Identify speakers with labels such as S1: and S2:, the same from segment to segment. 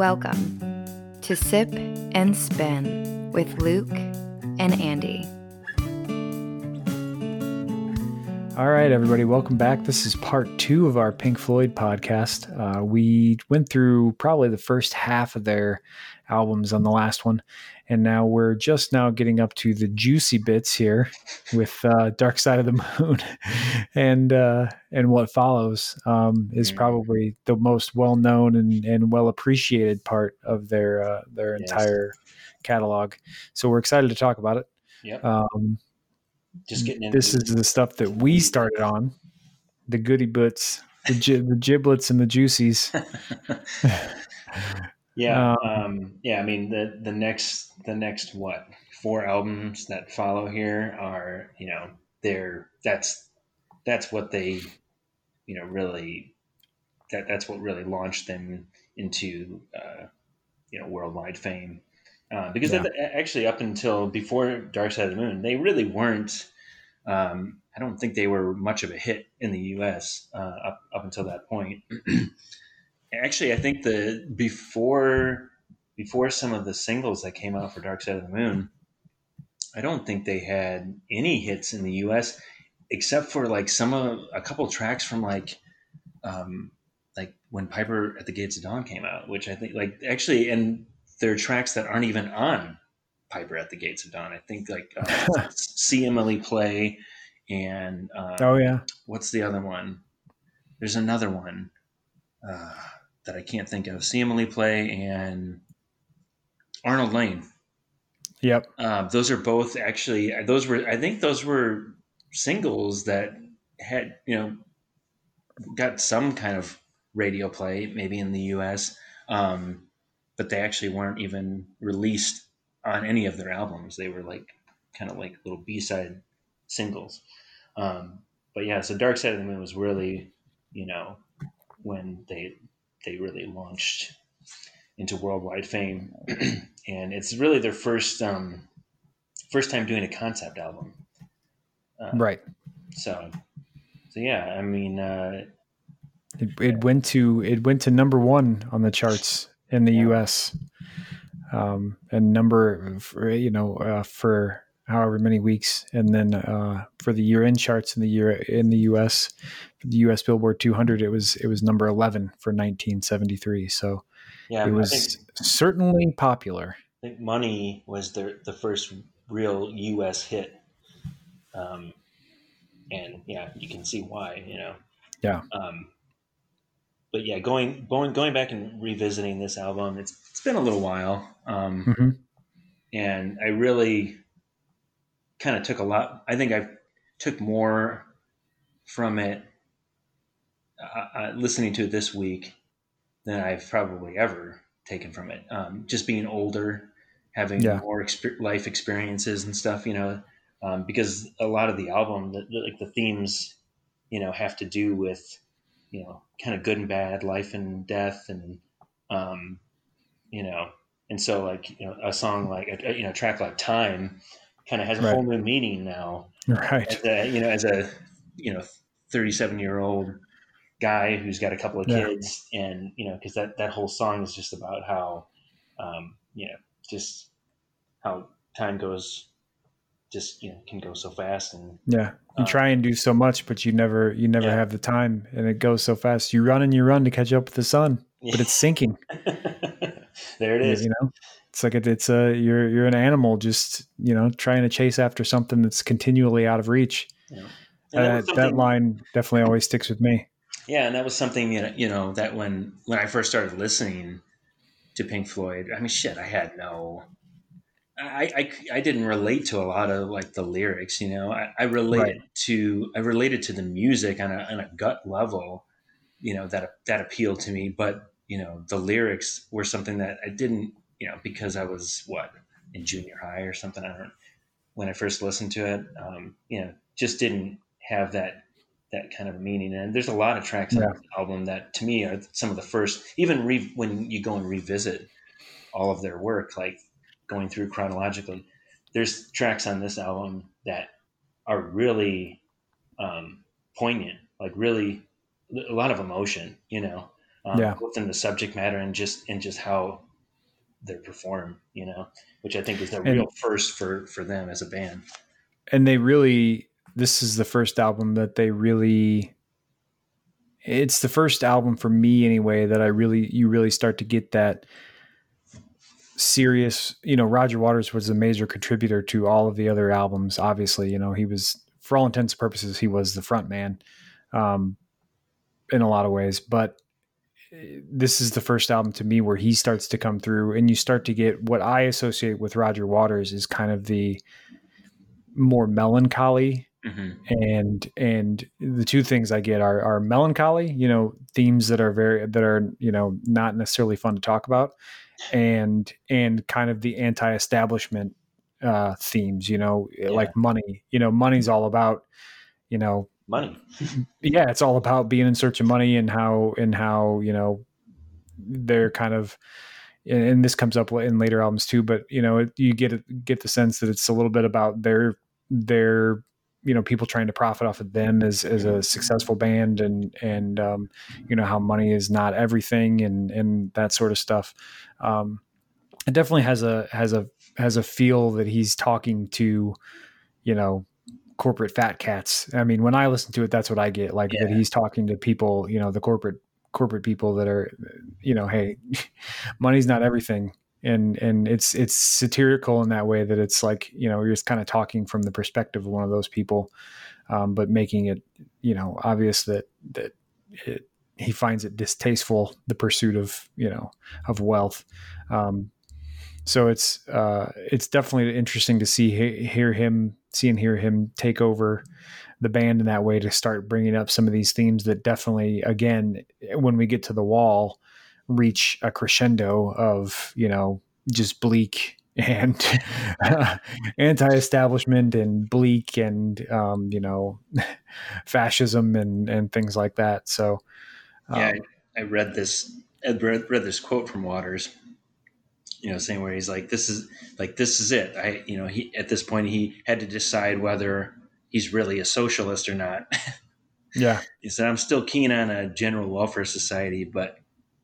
S1: Welcome to Sip and Spin with Luke and Andy.
S2: All right, everybody, welcome back. This is part two of our Pink Floyd podcast. Uh, we went through probably the first half of their albums on the last one, and now we're just now getting up to the juicy bits here with uh, Dark Side of the Moon, and uh, and what follows um, is probably the most well known and, and well appreciated part of their uh, their
S3: Yes.
S2: entire catalog. So we're excited to talk about it.
S3: Yep.
S2: Um,
S3: Just getting into
S2: this is the stuff that we started on the goody butts the, gi- the giblets and the juicies
S3: yeah.
S2: um,
S3: Um, yeah. I mean, the the next the next what four albums that follow here are you know they're that's that's what they you know really that that's what really launched them into uh, you know worldwide fame. Uh, because
S2: Yeah.
S3: actually, up until before Dark Side of the Moon, they really weren't. Um, I don't think they were much of a hit in the U.S. Uh, up up until that point. actually, I think the before before some of the singles that came out for Dark Side of the Moon, I don't think they had any hits in the U.S. except for like some of a couple tracks from like um, like when Piper at the Gates of Dawn came out, which I think like actually and there are tracks that aren't even on Piper at the Gates of Dawn. I think like uh, see Emily play and um,
S2: oh yeah
S3: what's the other one? There's another one uh, that I can't think of. See Emily play and Arnold Layne.
S2: yep
S3: Uh, those are both actually. Those were. I think those were singles that had you know got some kind of radio play, maybe in the U.S. Um, but they actually weren't even released on any of their albums. They were like kind of like little B-side singles. Um, but yeah, so Dark Side of the Moon was really, you know, when they they really launched into worldwide fame, and it's really their first um, first time doing a concept album. Uh,
S2: right
S3: So, so yeah, I mean, uh,
S2: it, it went to it went to number one on the charts in the
S3: Yeah.
S2: us um, and number for, you know uh, for however many weeks and then uh, for the year end charts in the year in the us for the us billboard 200 it was it was number 11 for 1973 so
S3: yeah,
S2: it was certainly popular
S3: I think "Money" was the the first real U.S. hit, um, and yeah, you can see why, you know.
S2: Yeah.
S3: Um, but yeah, going going going back and revisiting this album, it's it's been a little while, um,
S2: Mhm.
S3: and I really kind of took a lot. I think I took more from it uh, uh, listening to it this week than I've probably ever taken from it. Um, just being older, having
S2: Yeah.
S3: more exper- life experiences and stuff, you know, um, because a lot of the album, the, the, like the themes, you know, have to do with, you know, kind of good and bad, life and death, and um, you know, and so like you know, a song like a, you know, track like "Time" kind of has a
S2: Right.
S3: whole new meaning now
S2: right
S3: as a, you know, as a you know, thirty-seven year old guy who's got a couple of
S2: Yeah.
S3: kids, and you know, because that that whole song is just about how, um, you know, just how time goes, just you know, can go so fast, and
S2: Yeah, you
S3: Uh,
S2: try and do so much, but you never you never
S3: Yeah.
S2: have the time, and it goes so fast. You run and you run to catch up with the sun, but it's sinking.
S3: there it is.
S2: You know, it's like it, it's a you're you're an animal just you know trying to chase after something that's continually out of reach.
S3: Yeah.
S2: Uh,
S3: that
S2: that, line definitely always sticks with me.
S3: Yeah, and that was something you know, you know that when when I first started listening to Pink Floyd, I mean, shit, I had no, I I, I didn't relate to a lot of like the lyrics. You know, I, I related to I related to the music on a on a gut level. You know that that appealed to me, but you know the lyrics were something that I didn't. You know, because I was what in junior high or something. I don't. When I first listened to it, um, you know, just didn't have that that kind of meaning. And there's a lot of tracks
S2: Yeah.
S3: on the album that, to me, are some of the first. Even re- when you go and revisit all of their work, like going through chronologically, there's tracks on this album that are really um, poignant, like really a lot of emotion, you know. um,
S2: Yeah.
S3: both in the subject matter and just and just how they perform. You know, which I think is a real first for for them as a band.
S2: and they really this is the first album that they really it's the first album for me anyway that I really you really start to get that serious you know Roger Waters was a major contributor to all of the other albums obviously you know he was for all intents and purposes he was the front man um in a lot of ways but this is the first album to me where he starts to come through and you start to get what I associate with Roger Waters is kind of the more melancholy
S3: hmm
S2: and and the two things I get are are melancholy, you know, themes that are very that are you know not necessarily fun to talk about, and and kind of the anti-establishment uh, themes, you know, like money. You know, money's all about, you know,
S3: Money.
S2: yeah, it's all about being in search of money and how and how you know they're kind of. And this comes up in later albums too, but you know, you get get the sense that it's a little bit about their their you know people trying to profit off of them as as a successful band and and um, you know how money is not everything and and that sort of stuff. Um, it definitely has a has a has a feel that he's talking to, you know, corporate fat cats. I mean, when I listen to it, that's what I get. Like that he's talking to people, you know, the corporate corporate people that are, you know, hey, money's not everything. And and it's it's satirical in that way that it's like you know you're just kind of talking from the perspective of one of those people, um, but making it you know obvious that that it, he finds it distasteful the pursuit of you know of wealth. Um, so it's uh, it's definitely interesting to see hear him see and hear him take over the band in that way to start bringing up some of these themes that definitely again when we get to the wall reach a crescendo of you know just bleak and anti-establishment and bleak and um, you know fascism and and things like that so um,
S3: Yeah, I, I read this. I read, read this quote from Waters. You know, saying where he's like, "This is like this is it." I, you know, he at this point he had to decide whether he's really a socialist or not.
S2: yeah
S3: he said, "I'm still keen on a general welfare society, but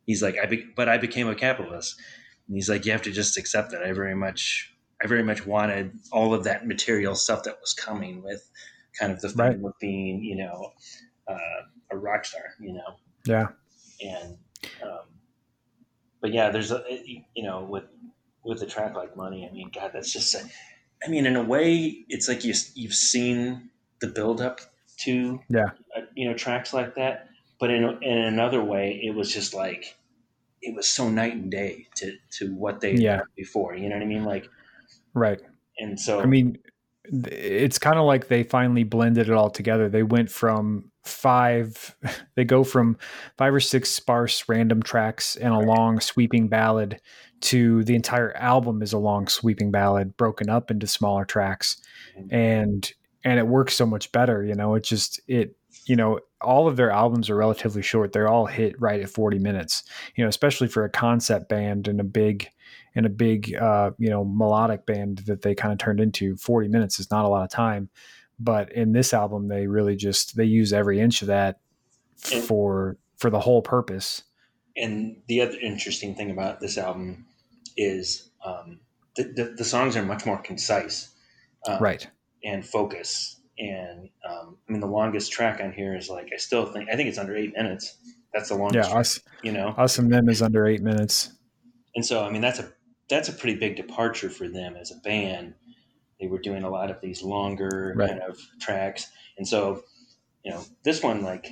S3: he's like, I be, but I became a capitalist." And he's like, "You have to just accept that. I very much, I very much wanted all of that material stuff that was coming with kind of the thing
S2: Right.
S3: with being, you know, uh, a rock star, you know."
S2: yeah
S3: and um, but yeah there's a you know with with a track like money i mean god that's just a, i mean in a way it's like you you've seen the build up to
S2: Yeah.
S3: uh, you know tracks like that but in in another way it was just like it was so night and day to to what they
S2: Yeah.
S3: before you know what i mean like
S2: right
S3: and so
S2: I mean, it's kind of like they finally blended it all together. They went from five, they go from five or six sparse random tracks and a long sweeping ballad to the entire album is a long sweeping ballad broken up into smaller tracks.
S3: Mhm.
S2: And, and it works so much better. You know, it just, it, you know, all of their albums are relatively short. They're all hit right at 40 minutes, you know, especially for a concept band and a big, and a big uh, you know melodic band that they kind of turned into 40 minutes is not a lot of time but in this album they really just they use every inch of that
S3: And-
S2: for for the whole purpose
S3: and the other interesting thing about this album is um, the, the, the songs are much more concise um,
S2: right
S3: and focus. And um, I mean, the longest track on here is like I still think I think it's under eight minutes. That's the
S2: yeah
S3: longest, track,
S2: us
S3: you know.
S2: us and them is under eight minutes
S3: And so I mean, that's a that's a pretty big departure for them as a band. They were doing a lot of these longer
S2: Right.
S3: kind of tracks, and so you know, this one like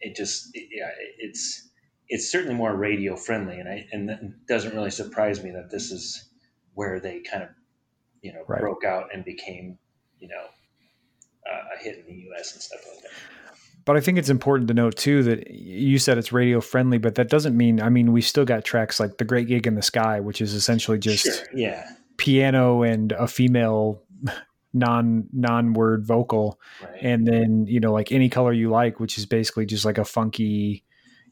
S3: it just it, yeah, it's it's certainly more radio friendly, and I and it doesn't really surprise me that this is where they kind of you know
S2: Right.
S3: broke out and became you know uh, a hit in the U.S. and stuff like that.
S2: But i think it's important to note too that you said it's radio friendly but that doesn't mean i mean we still got tracks like the great gig in the sky which is essentially just
S3: sure, yeah,
S2: piano and a female non non word vocal.
S3: Right.
S2: and then you know like any color you like which is basically just like a funky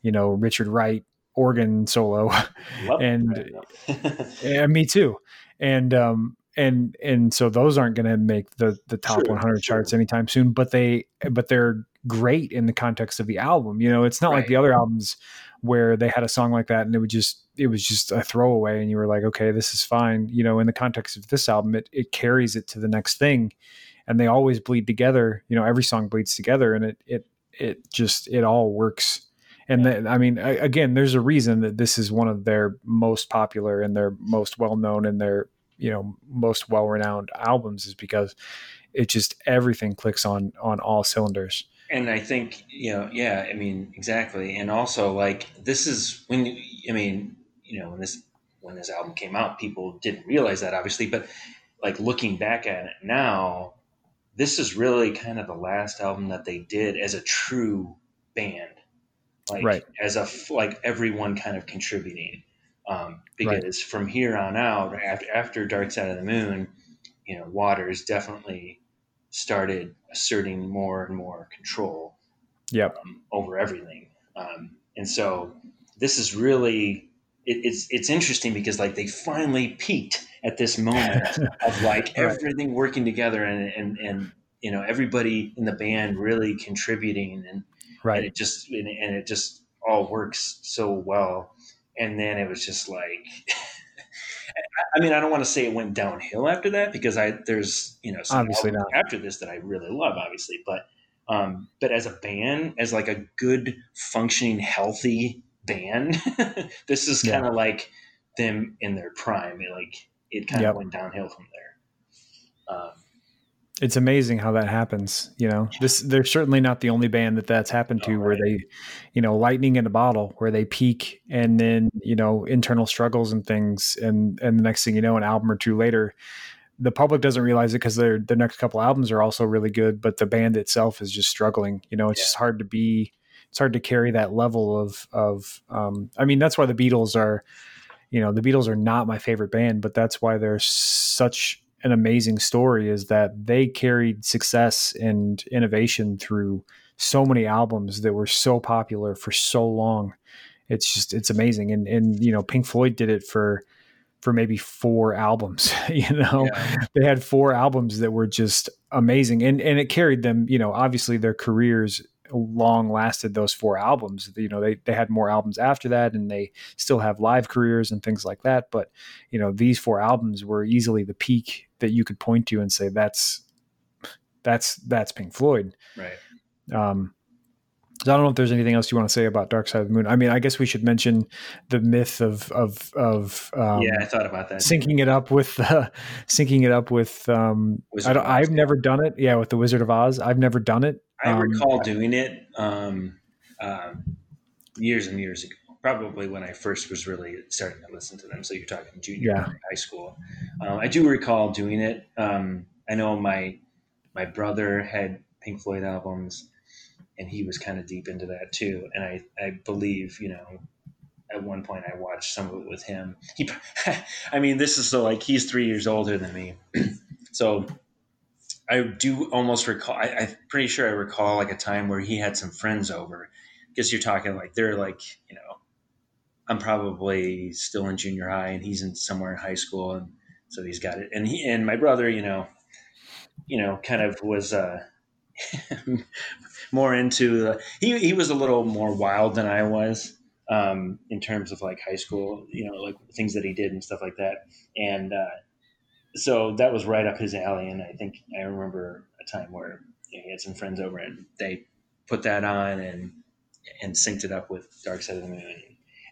S2: you know richard wright organ solo. And- yeah me too. And um and and so those aren't going to make the the top
S3: Sure,
S2: 100 charts anytime soon but they but they're great in the context of the album you know? It's not like the other albums where they had a song like that and it would just it was just a throwaway and you were like okay this is fine. You know in the context of this album it, it carries it to the next thing and they always bleed together you know every song bleeds together and it it it just it all works. And the, i mean I, again there's a reason that this is one of their most popular and their most well known and their you know most well renowned albums is because it just everything clicks on on all cylinders
S3: and I think you know, yeah, I mean, exactly, and also like this is when I mean, you know, when this when this album came out, people didn't realize that obviously, but like looking back at it now, this is really kind of the last album that they did as a true band, like
S2: right.
S3: as a like everyone kind of contributing. Um, because right. from here on out, after after Dark Side of the Moon, you know, Waters definitely started asserting more and more control
S2: yep.
S3: Um, over everything. Um, and so this is really it, it's it's interesting because like they finally peaked at this moment of like everything working together and and and you know everybody in the band really contributing and
S2: right
S3: and it just and, and it just all works so well and then it was just like I mean, I don't want to say it went downhill after that because I there's you know
S2: obviously not
S3: after this that I really love, obviously, but um, but as a band, as like a good functioning, healthy band, this is kind of like them in their prime. It, like it kind yep. of went downhill from there. Um,
S2: it's amazing how that happens. You know, this they're certainly not the only band that that's happened to, oh, where they, you know, lightning in a bottle, where they peak and then you know internal struggles and things, and and the next thing you know, an album or two later, the public doesn't realize it because their the next couple albums are also really good, but the band itself is just struggling. You know, it's yeah. just hard to be, it's hard to carry that level of of. Um, I mean, that's why the Beatles are, you know, the Beatles are not my favorite band, but that's why they're such an amazing story is that they carried success and innovation through so many albums that were so popular for so long. It's just it's amazing, and and you know Pink Floyd did it for for maybe four albums. You know, yeah. they had four albums that were just amazing, and and it carried them. You know, obviously their careers long lasted those four albums. You know, they they had more albums after that, and they still have live careers and things like that. But you know, these four albums were easily the peak that you could point to and say that's that's that's Pink Floyd.
S3: Right.
S2: Um, so I don't know if there's anything else you want to say about Dark Side of the Moon. I mean, I guess we should mention the myth of of of
S3: um, yeah, I thought about that.
S2: Syncing it up with uh, syncing it up with um, I have never done it. Yeah, with the Wizard of Oz, I've never done it.
S3: I um, recall doing it um, uh, years and years ago. Probably when I first was really starting to listen to them. So you're talking junior yeah. high school. Um, I do recall doing it. Um, I know my my brother had Pink Floyd albums, and he was kind of deep into that too. And I I believe you know at one point I watched some of it with him. He, I mean, this is so like he's three years older than me, so I do almost recall. I, am pretty sure I recall like a time where he had some friends over. Because you're talking like they're like you know, I'm probably still in junior high and he's in somewhere in high school, and so he's got it. And he and my brother, you know, you know, kind of was uh, more into. Uh, he he was a little more wild than I was. Um, in terms of like high school, you know, like things that he did and stuff like that. And uh, so that was right up his alley. And I think I remember a time where you know, he had some friends over and they put that on and and synced it up with Dark Side of the Moon.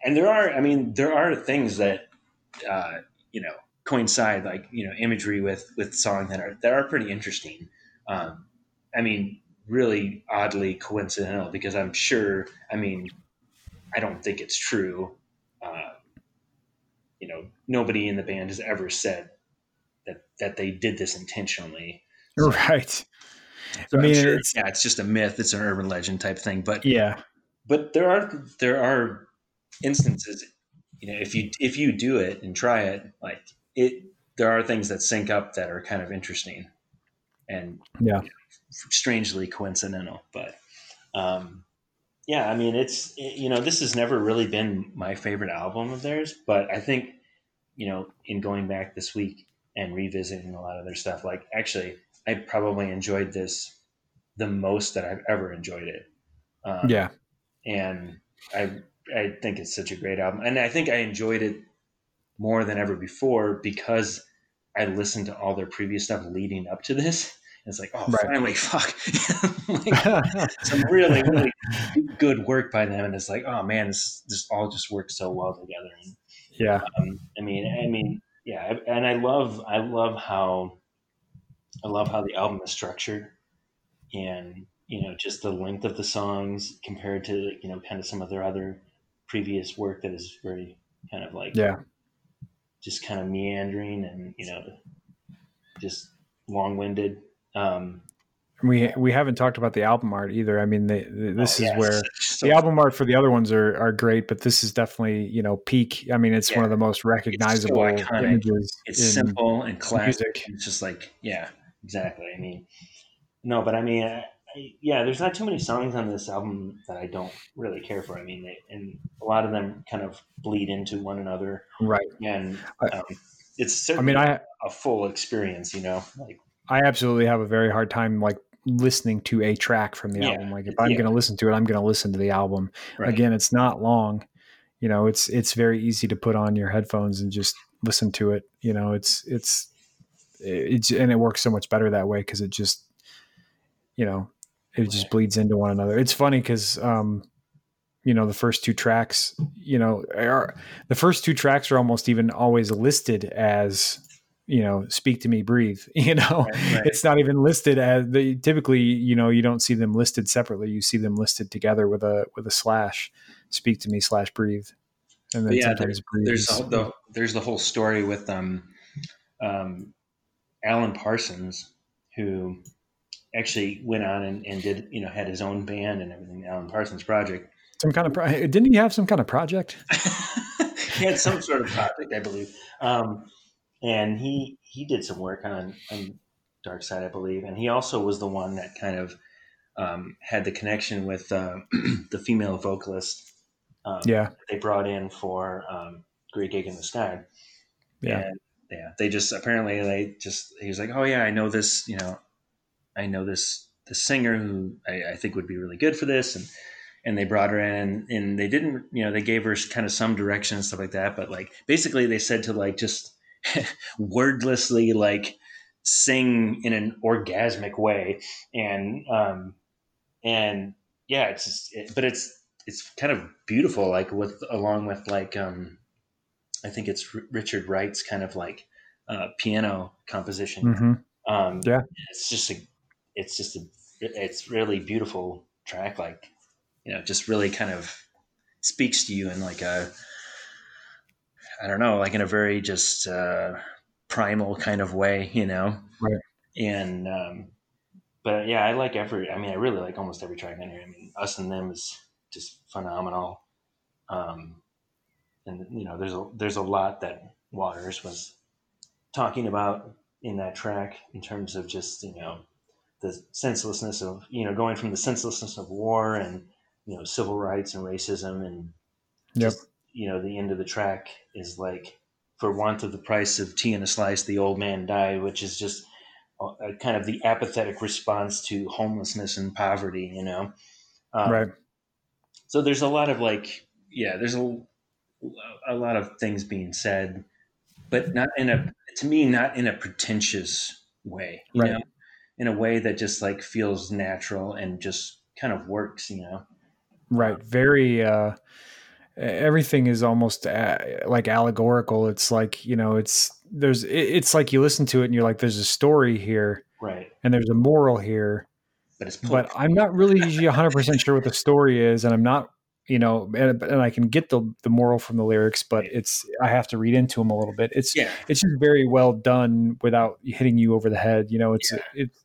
S3: And there are, I mean, there are things that uh, you know coincide, like you know, imagery with with song that are that are pretty interesting. Um, I mean, really oddly coincidental because I'm sure. I mean, I don't think it's true. Uh, you know, nobody in the band has ever said that they did this intentionally.
S2: So, right.
S3: So I mean, sure, it's, yeah, it's just a myth. It's an urban legend type thing. But
S2: yeah,
S3: but there are there are instances. You know, if you if you do it and try it, like it, there are things that sync up that are kind of interesting, and
S2: yeah, you know,
S3: strangely coincidental. But um, yeah, I mean, it's you know, this has never really been my favorite album of theirs, but I think you know, in going back this week, and revisiting a lot of their stuff. Like actually, I probably enjoyed this the most that I've ever enjoyed it.
S2: Um, yeah,
S3: and I I think it's such a great album, and I think I enjoyed it more than ever before because I listened to all their previous stuff leading up to this. And it's like, oh, right. finally, fuck, like, some really, really good work by them, and it's like, oh man, this this all just works so well together. And,
S2: yeah,
S3: um, I mean, I mean, yeah, and I love, I love how, I love how the album is structured, and you know, just the length of the songs compared to you know, kind of some of their other previous work that is very kind of like
S2: yeah
S3: just kind of meandering and you know just long-winded um
S2: we we haven't talked about the album art either. I mean, they, this oh, is where so the album art for the other ones are, are great, but this is definitely you know peak. I mean, it's yeah. one of the most recognizable it's so images.
S3: It's simple and classic. Music. It's just like yeah, exactly. I mean, no, but I mean, yeah, there's not too many songs on this album that I don't really care for. I mean, they, and a lot of them kind of bleed into one another,
S2: right?
S3: And um, it's I mean, I a full experience, you know. Like
S2: I absolutely have a very hard time like listening to a track from the yeah, album. Like if I'm yeah. going to listen to it, I'm going to listen to the album. Right. Again, it's not long. You know, it's it's very easy to put on your headphones and just listen to it. You know, it's it's it's and it works so much better that way because it just you know it just bleeds into one another. It's funny because um, you know the first two tracks, you know, are the first two tracks are almost even always listed as you know speak to me breathe you know right, right. it's not even listed as the typically you know you don't see them listed separately you see them listed together with a with a slash speak to me slash breathe
S3: and then yeah there's, there's the, there's the whole story with um um alan parsons who actually went on and, and did you know had his own band and everything. Alan Parsons Project.
S2: Some kind of pro- didn't he have some kind of project?
S3: he had some sort of project, I believe. Um, and he he did some work on, on Dark Side, I believe, and he also was the one that kind of um, had the connection with uh, the female vocalist.
S2: Um, yeah,
S3: they brought in for um, "Great Gig in the Sky."
S2: Yeah,
S3: and, yeah. They just apparently they just he was like, "Oh yeah, I know this. You know, I know this the singer who I, I, think would be really good for this, and and they brought her in, and they didn't, you know, they gave her kind of some direction and stuff like that, but like basically they said to like just wordlessly like sing in an orgasmic way, and um and yeah, it's just, it, but it's it's kind of beautiful, like with along with like um I think it's R- Richard Wright's kind of like uh, piano composition.
S2: Mm-hmm.
S3: Um, yeah, it's just a it's just a it's really beautiful track like you know just really kind of speaks to you in like a i don't know like in a very just uh, primal kind of way you know?
S2: Right.
S3: And um but yeah i like every i mean i really like almost every track on here. I mean us and them is just phenomenal. Um and you know there's a there's a lot that waters was talking about in that track in terms of just you know the senselessness of you know going from the senselessness of war and you know civil rights and racism and
S2: yep.
S3: just, you know the end of the track is like for want of the price of tea and a slice the old man died which is just a, a kind of the apathetic response to homelessness and poverty you know
S2: um, right
S3: so there's a lot of like yeah there's a, a lot of things being said but not in a to me not in a pretentious way you right. know in a way that just like feels natural and just kind of works, you know?
S2: Right. Very, uh, everything is almost uh, like allegorical. It's like, you know, it's, there's, it's like you listen to it and you're like, there's a story here.
S3: Right.
S2: And there's a moral here.
S3: But it's,
S2: but I'm not really 100% sure what the story is. And I'm not, you know, and, and I can get the, the moral from the lyrics, but it's, I have to read into them a little bit. It's,
S3: yeah.
S2: it's just very well done without hitting you over the head. You know, it's, yeah. it's,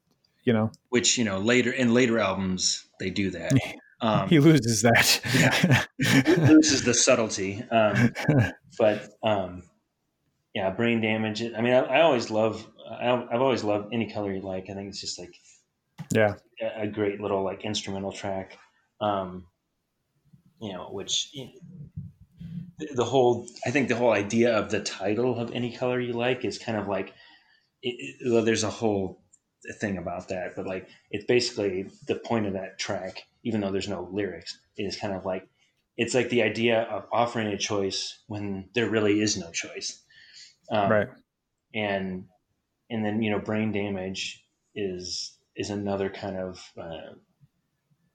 S2: you know,
S3: which you know later in later albums they do that.
S2: Um, he loses that.
S3: yeah, loses the subtlety. Um, but um, yeah, brain damage. I mean, I, I always love. I, have always loved any color you like. I think it's just like
S2: yeah,
S3: a, a great little like instrumental track. Um, you know, which you know, the, the whole. I think the whole idea of the title of any color you like is kind of like. It, it, well, there's a whole thing about that, but like it's basically the point of that track, even though there's no lyrics, is kind of like it's like the idea of offering a choice when there really is no choice.
S2: Um, right.
S3: And and then you know brain damage is is another kind of uh,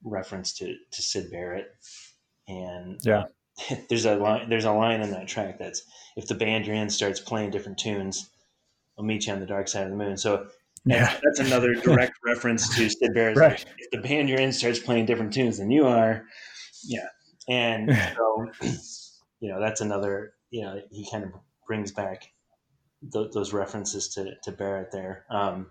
S3: reference to to Syd Barrett. And
S2: yeah,
S3: there's a line there's a line in that track that's if the band you're in starts playing different tunes, I'll meet you on the dark side of the moon. So that's, yeah. that's another direct reference to Syd Barrett.
S2: Right.
S3: If the band you're in starts playing different tunes than you are, yeah. And so, you know, that's another, you know, he kind of brings back th- those references to, to Barrett there. Um,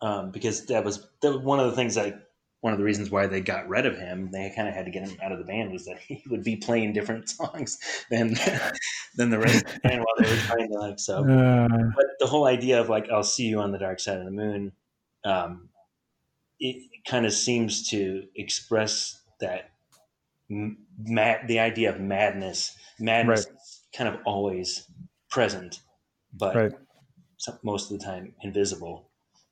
S3: um, because that was, that was one of the things that one of the reasons why they got rid of him, they kind of had to get him out of the band, was that he would be playing different songs than than the rest of the band while they were trying to like so. Uh, but the whole idea of like I'll see you on the dark side of the moon, um, it kind of seems to express that mad the idea of madness. Madness right. is kind of always present, but right. most of the time invisible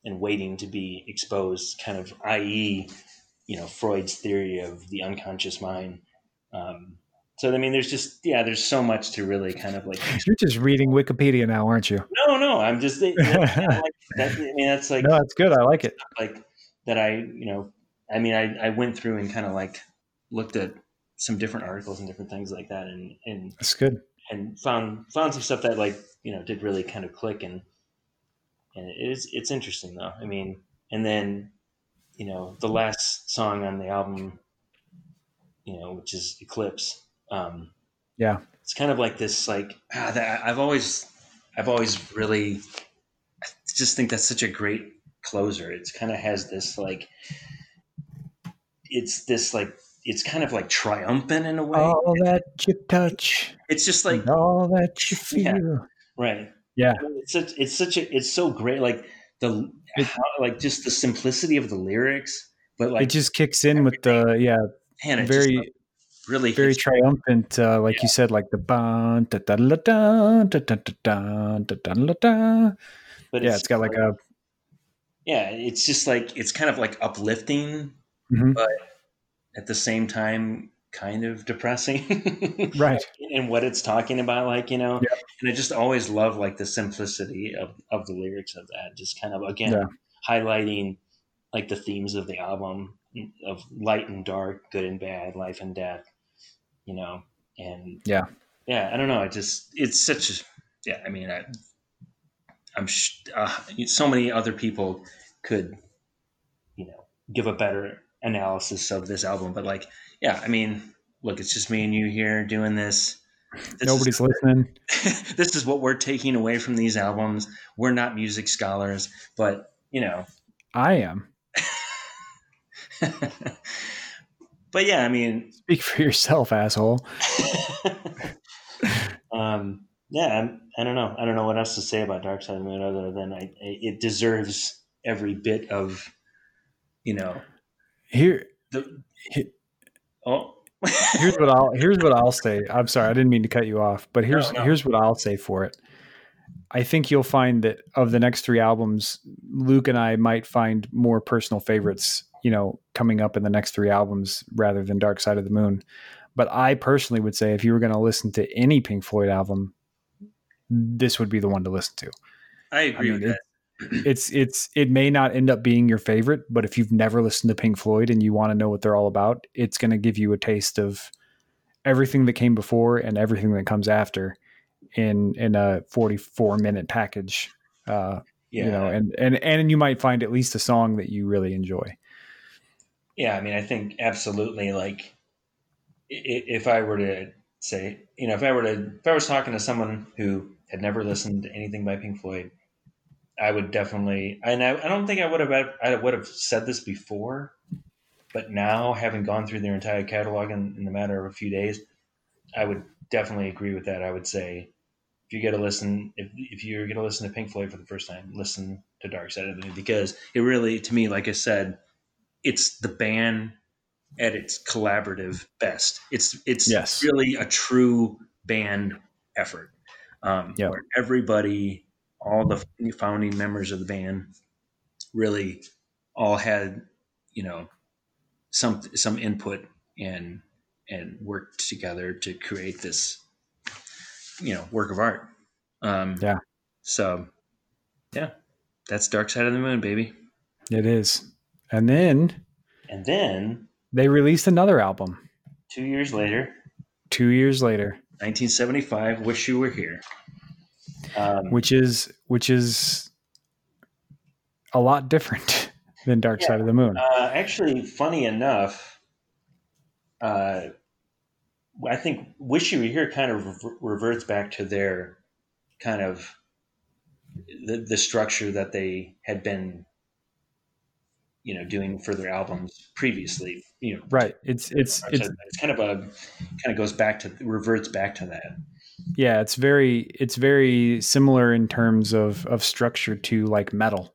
S3: and waiting to be exposed, kind of, i.e., you know, Freud's theory of the unconscious mind. Um, so I mean, there's just yeah, there's so much to really kind of like.
S2: You're just reading Wikipedia now, aren't you?
S3: No, no, I'm just. You know, like that, I mean, that's like.
S2: No, that's good. I like it.
S3: Like that, I you know, I mean, I I went through and kind of like looked at some different articles and different things like that, and and
S2: that's good.
S3: And found found some stuff that like you know did really kind of click and and it is it's interesting though. I mean, and then you know the last song on the album, you know, which is Eclipse. Um,
S2: yeah,
S3: it's kind of like this like ah, that, I've always I've always really I just think that's such a great closer. It's kind of has this like it's this like it's kind of like triumphant in a way.
S2: All that you touch.
S3: It's just like
S2: all that you feel.
S3: Yeah, right.
S2: Yeah,
S3: it's such it's such a it's so great. Like the how, like just the simplicity of the lyrics, but like
S2: it just kicks in with the yeah,
S3: man,
S2: very
S3: just, really
S2: very triumphant. Uh, like yeah. you said, like the da da da da da da da da da da. But yeah, it's, it's got like, like a
S3: yeah, it's just like it's kind of like uplifting, mm-hmm. but at the same time kind of depressing
S2: right
S3: and what it's talking about like you know yeah. and i just always love like the simplicity of, of the lyrics of that just kind of again yeah. highlighting like the themes of the album of light and dark good and bad life and death you know and
S2: yeah
S3: yeah i don't know it just it's such a yeah i mean I, i'm uh, so many other people could you know give a better analysis of this album but like yeah, I mean, look, it's just me and you here doing this.
S2: this Nobody's is, listening.
S3: this is what we're taking away from these albums. We're not music scholars, but you know,
S2: I am.
S3: but yeah, I mean,
S2: speak for yourself, asshole.
S3: um, yeah, I'm, I don't know. I don't know what else to say about Dark Side of the Moon other than I, it deserves every bit of, you know,
S2: here. The,
S3: Oh.
S2: here's what I'll here's what I'll say. I'm sorry, I didn't mean to cut you off, but here's no, no. here's what I'll say for it. I think you'll find that of the next three albums, Luke and I might find more personal favorites, you know, coming up in the next three albums rather than Dark Side of the Moon. But I personally would say if you were going to listen to any Pink Floyd album, this would be the one to listen to.
S3: I agree I mean, with that
S2: it's it's it may not end up being your favorite, but if you've never listened to Pink Floyd and you want to know what they're all about, it's going to give you a taste of everything that came before and everything that comes after in in a 44 minute package. Uh, yeah. you know, and and and you might find at least a song that you really enjoy.
S3: Yeah, I mean, I think absolutely. Like, if I were to say, you know, if I were to, if I was talking to someone who had never listened to anything by Pink Floyd I would definitely, and I, I don't think I would have, I would have said this before, but now having gone through their entire catalog in, in the matter of a few days, I would definitely agree with that. I would say, if you get to listen, if, if you're going to listen to Pink Floyd for the first time, listen to Dark Side of the Moon because it really, to me, like I said, it's the band at its collaborative best. It's it's
S2: yes.
S3: really a true band effort um, yep. where everybody all the founding members of the band really all had, you know, some some input and and worked together to create this, you know, work of art. Um,
S2: Yeah.
S3: So, yeah, that's Dark Side of the Moon, baby.
S2: It is. And then
S3: And then
S2: they released another album
S3: two years later,
S2: two years later,
S3: 1975, Wish You Were Here. Um,
S2: which is which is a lot different than Dark Side of the Moon.
S3: Uh, actually, funny enough, uh, I think "Wish You Were Here" kind of rever- reverts back to their kind of the, the structure that they had been, you know, doing for their albums previously. You know,
S2: Right. It's it's it's
S3: it's kind of a kind of goes back to reverts back to that.
S2: Yeah, it's very it's very similar in terms of of structure to like Meddle.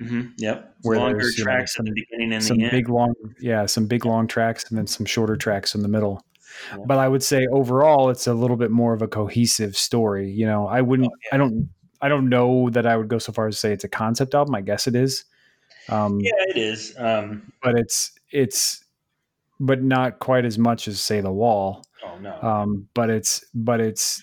S3: Mm-hmm. Yep,
S2: Where
S3: longer
S2: you know,
S3: tracks
S2: some-
S3: at the beginning and
S2: some
S3: the end.
S2: big long yeah, some big long tracks and then some shorter tracks in the middle.
S3: Yeah.
S2: But I would say overall it's a little bit more of a cohesive story. You know, I wouldn't
S3: Oh, yeah.
S2: I don't I don't know that I would go so far as to say it's a concept album. I guess it is. Um
S3: yeah, it is. Um,
S2: but it's it's but not quite as much as say the wall.
S3: No,
S2: Um but it's but it's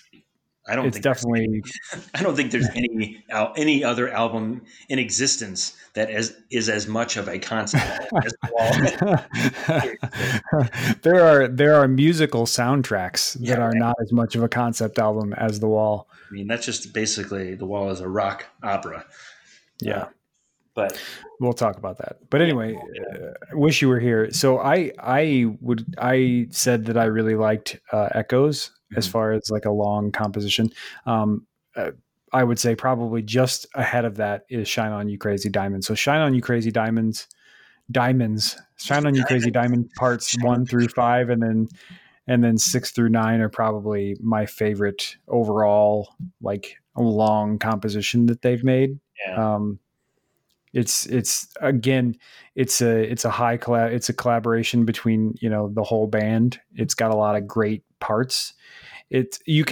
S3: I don't
S2: it's definitely
S3: I don't think there's any any other album in existence that is is as much of a concept as the wall.
S2: there are there are musical soundtracks that
S3: Yeah,
S2: are
S3: right.
S2: not as much of a concept album as The Wall.
S3: I mean, that's just basically the wall is a rock opera.
S2: Yeah,
S3: But
S2: we'll talk about that. But anyway, uh, wish you were here. So I I would I said that I really liked uh, Echoes as
S3: Mhm.
S2: far as like a long composition. Um, uh, I would say probably just ahead of that is Shine On You Crazy Diamond. So Shine On You Crazy Diamonds, Diamonds, Shine On You Crazy Diamond parts one through five, and then and then six through nine are probably my favorite overall like long composition that they've made.
S3: yeah,
S2: Um, it's it's again it's a it's a high collab it's a collaboration between you know the whole band. It's got a lot of great parts. it's you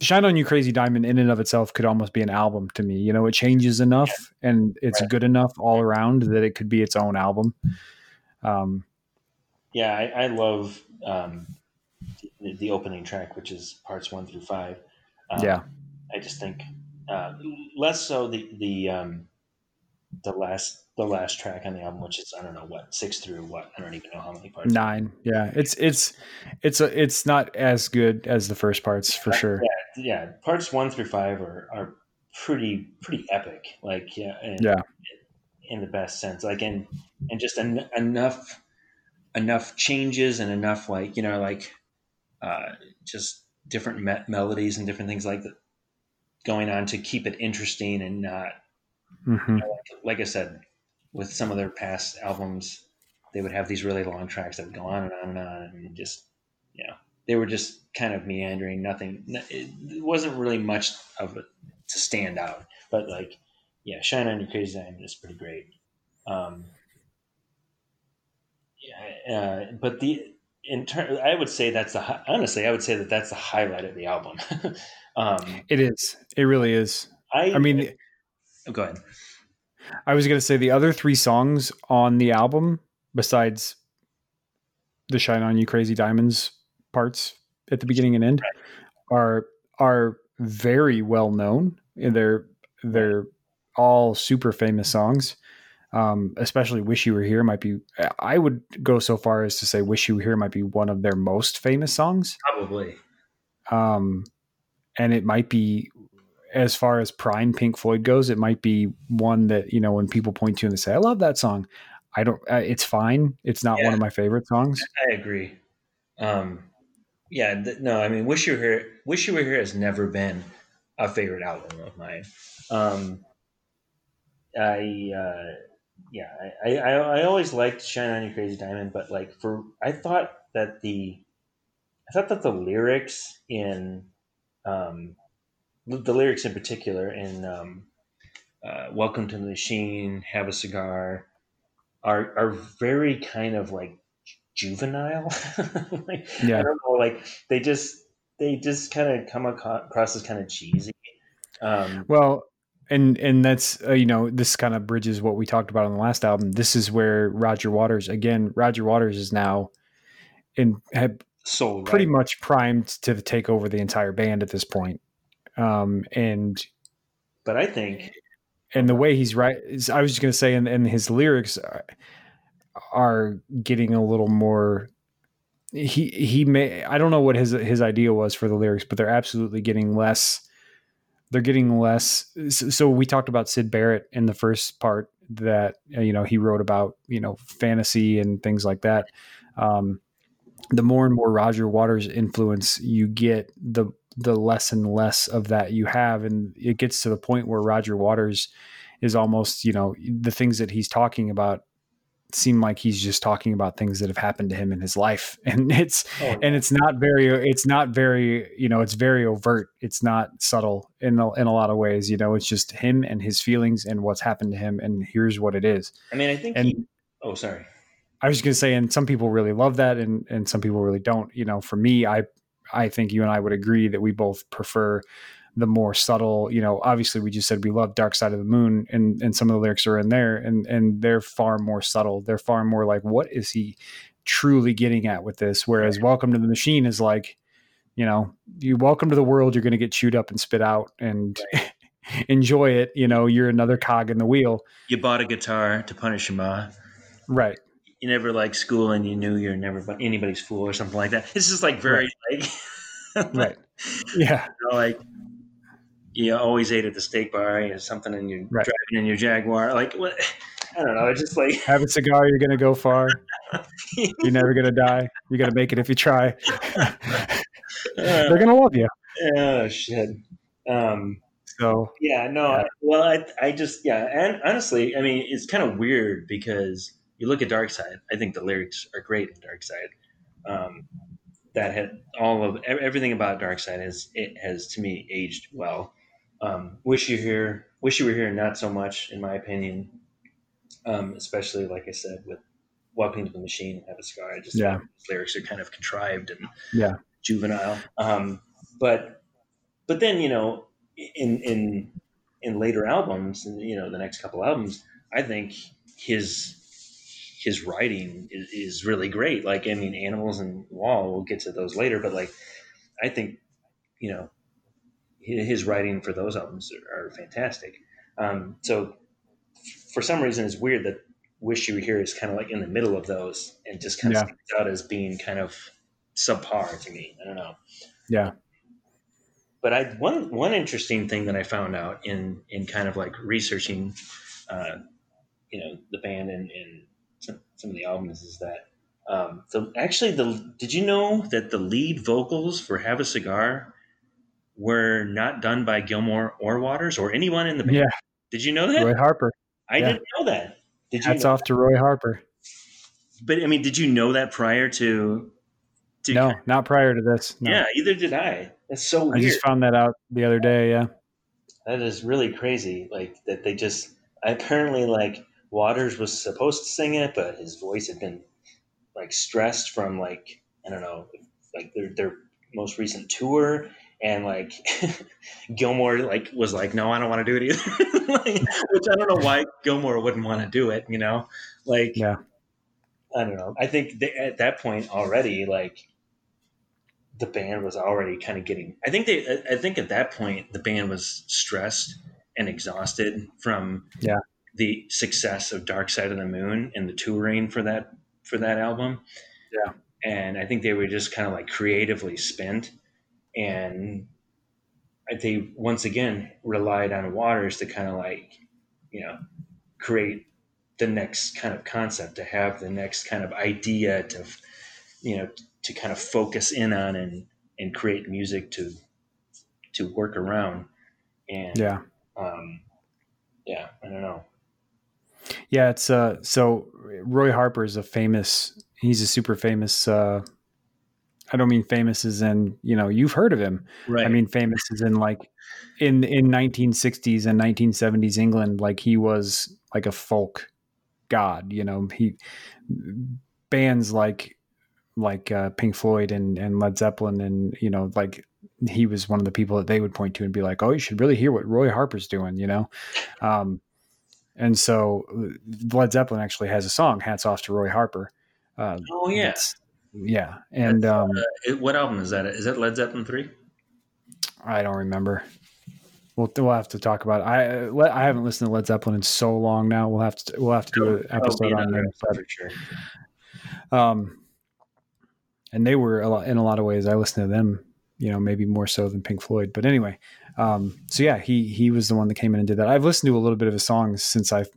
S2: shine on you crazy diamond in and of itself could almost be an album to me. You know, it changes enough and it's
S3: Right.
S2: good enough all around that it could be its own album. Um,
S3: yeah, I, I love um, the, the opening track, which is parts one through five. Um,
S2: Yeah.
S3: I just think uh, less so the the um, the last the last track on the album, which is I don't know what six through what I don't even know how many parts.
S2: nine, yeah, it's it's it's a, it's not as good as the first parts for sure.
S3: Yeah, yeah. Parts one through five are, are pretty pretty epic. Like yeah, and,
S2: Yeah.
S3: in the best sense. Like and and just en- enough enough changes and enough like you know like uh, just different me- melodies and different things like that going on to keep it interesting and not
S2: hmm
S3: like I said with some of their past albums they would have these really long tracks that would go on and on and on and just you know they were just kind of meandering nothing it wasn't really much of it to stand out but like yeah shine on your crazy diamond is pretty great um yeah uh, but the in turn i would say that's the honestly i would say that that's the highlight of the album um
S2: It is. It really is.
S3: i
S2: I mean,
S3: oh, go ahead
S2: I was going to say the other three songs on the album, besides the "Shine on You, Crazy Diamonds" parts at the beginning and end, are are very well known. They're they're all super famous songs. Um, especially "Wish You Were Here" might be. I would go so far as to say "Wish You Were Here" might be one of their most famous songs.
S3: probably
S2: Um, and it might be as far as prime Pink Floyd goes, it might be one that you know when people point to and they say, "I love that song." I don't. Uh, it's fine. It's not one of my favorite songs.
S3: I agree. Um, yeah, th- no, I mean, "Wish You Were Here." "Wish You Were Here" has never been a favorite album of mine. Um, I, uh, yeah, I, I, I always liked "Shine on You, Crazy Diamond," but like for, I thought that the, I thought that the lyrics in, um, the lyrics in particular in um, uh, "Welcome to the Machine," "Have a Cigar," are are very kind of like juvenile. like, I
S2: Yeah,
S3: don't know, like they just they just kind of come across as kind of cheesy. Um,
S2: well, and and that's uh, you know this kind of bridges what we talked about on the last album. This is where Roger Waters again. Roger Waters is now in had
S3: soul
S2: pretty
S3: right.
S2: much primed to take over the entire band at this point. Um, and
S3: But I think
S2: and the way he's right is I was just gonna say, and, and his lyrics are, are getting a little more. He he may I don't know what his his idea was for the lyrics, but they're absolutely getting less. They're getting less. So, so we talked about Syd Barrett in the first part that you know he wrote about you know fantasy and things like that. Um, the more and more Roger Waters influence you get, the the less and less of that you have, and it gets to the point where Roger Waters is almost you know the things that he's talking about seem like he's just talking about things that have happened to him in his life and it's
S3: Oh,
S2: and it's not very it's not very you know it's very overt it's not subtle in a, in a lot of ways you know it's just him and his feelings and what's happened to him and here's what it is
S3: I mean, I think.
S2: and
S3: he, oh, sorry.
S2: I was going to say, and some people really love that, and and some people really don't. You know, for me, I I think you and I would agree that we both prefer the more subtle. You know, obviously, we just said we love Dark Side of the Moon, and and some of the lyrics are in there, and and they're far more subtle. They're far more like, what is he truly getting at with this? Whereas Welcome to the Machine is like, you know, you welcome to the world, you're going to get chewed up and spit out, and. enjoy it you know you're another cog in the wheel
S3: You bought a guitar to punish your ma.
S2: right
S3: You never liked school, and you knew you're never anybody's fool or something like that. It's just like very like,
S2: right yeah
S3: you know, like you always ate at the steak bar or something, and you're
S2: Right.
S3: driving in your Jaguar. Like what? I don't know. It's just like
S2: have a cigar you're gonna go far you're never gonna die you're gonna make it if you try they're gonna love you
S3: oh shit. Um,
S2: so
S3: yeah, no.
S2: Yeah.
S3: I, well, I, I just yeah, and honestly, I mean, it's kind of weird because you look at Dark Side. I think the lyrics are great in Dark Side. Um, that had all of everything about Dark Side has it has to me aged well. Um, wish you here, wish you were here, not so much in my opinion. Um, especially like I said with Welcome to the Machine and Have a Cigar. I just
S2: Yeah.
S3: lyrics are kind of contrived and
S2: yeah
S3: juvenile. Um, but but then you know in in in later albums, you know the next couple albums, I think his his writing is, is really great. Like I mean, Animals and Wall. We'll get to those later, but like I think you know his writing for those albums are, are fantastic. Um, so for some reason, it's weird that Wish You Were Here is kind of like in the middle of those and just kind of
S2: Yeah.
S3: stands out as being kind of subpar to me. I don't know
S2: yeah
S3: but I one one interesting thing that I found out in in kind of like researching, uh, you know, the band and, and some, of the albums is that um, the actually the did you know that the lead vocals for Have a Cigar were not done by Gilmour or Waters or anyone in the band?
S2: yeah
S3: Did you know that?
S2: roy harper
S3: I
S2: yeah.
S3: didn't know that. Did you?
S2: hats
S3: know
S2: off to roy harper
S3: But I mean, did you know that prior to? to
S2: no not prior to this no.
S3: Yeah, either did I. That's so
S2: i just found that out the other day yeah
S3: That is really crazy. Like that they just apparently like Waters was supposed to sing it, but his voice had been like stressed from like I don't know, like their their most recent tour, and like Gilmour like was like, no, I don't want to do it either. like, which I don't know why Gilmour wouldn't want to do it. You know, like
S2: yeah
S3: I don't know. I think they, at that point already, like the band was already kind of getting. I think they. I- I think at that point the band was stressed and exhausted from
S2: Yeah.
S3: The success of Dark Side of the Moon and the touring for that for that album.
S2: Yeah.
S3: and I think they were just kind of like creatively spent, and I think once again relied on Waters to kind of like you know create the next kind of concept to have the next kind of idea to you know to kind of focus in on and and create music to to work around and
S2: yeah
S3: um yeah i don't know
S2: yeah it's uh so roy harper is a famous he's a super famous uh i don't mean famous as in you know you've heard of him
S3: right
S2: I mean, famous as in like in in 1960s and 1970s England, like he was like a folk god. You know, he bands like like uh, Pink Floyd and and Led Zeppelin, and you know, like he was one of the people that they would point to and be like, "Oh, you should really hear what Roy Harper's doing," you know. Um, and so Led Zeppelin actually has a song, "Hats Off to Roy Harper." Uh,
S3: oh yeah
S2: that's- yeah, and um,
S3: uh, what album is that? Is that Led Zeppelin three?
S2: I don't remember. We'll we'll have to talk about. It. I I haven't listened to Led Zeppelin in so long now. We'll have to we'll have to do an episode on them. For sure. Um, and they were a lot, in a lot of ways. I listened to them, you know, maybe more so than Pink Floyd. But anyway, um, so yeah, he he was the one that came in and did that. I've listened to a little bit of his songs since I've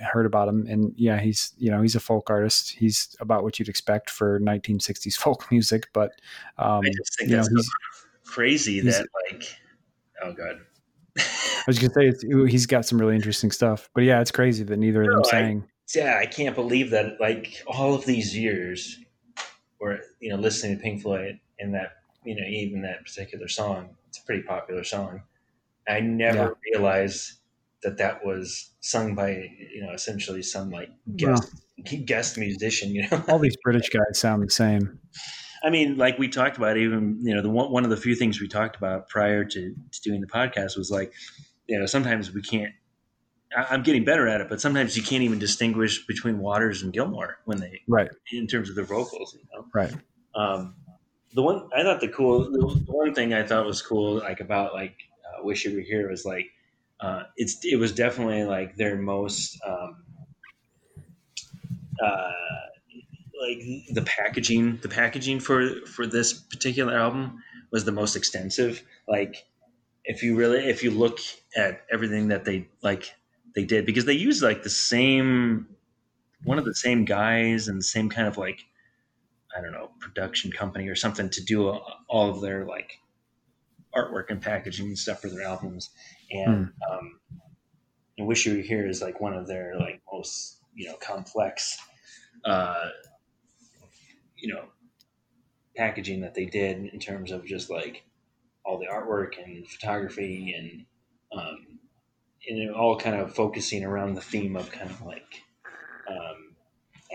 S2: heard about him, and yeah, he's you know he's a folk artist. He's about what you'd expect for 1960s folk music. But um,
S3: I just think that's know, crazy that like oh god.
S2: I was gonna say he's got some really interesting stuff, but yeah, it's crazy that neither of them sang.
S3: I, yeah, I can't believe that. Like all of these years, or you know, listening to Pink Floyd and that you know even that particular song, it's a pretty popular song. I never yeah. realized that that was sung by you know essentially some like guest no. guest musician. You know,
S2: all these British guys sound the same.
S3: I mean, like we talked about, even you know, the one, one of the few things we talked about prior to, to doing the podcast was like, you know, sometimes we can't. I'm getting better at it, but sometimes you can't even distinguish between Waters and Gilmour when they
S2: right
S3: in terms of their vocals. You know,
S2: right.
S3: Um, the one I thought the cool, the one thing I thought was cool, like about like uh, "Wish You Were Here" was like uh, it's it was definitely like their most um, uh, like the packaging. The packaging for for this particular album was the most extensive. Like if you really if you look at everything that they like they did because they used like the same one of the same guys and the same kind of like I don't know production company or something to do all of their like artwork and packaging and stuff for their albums and mm. um, and Wish You Were Here is like one of their like most you know complex uh, you know packaging that they did in terms of just like all the artwork and photography and um, and all kind of focusing around the theme of kind of like um,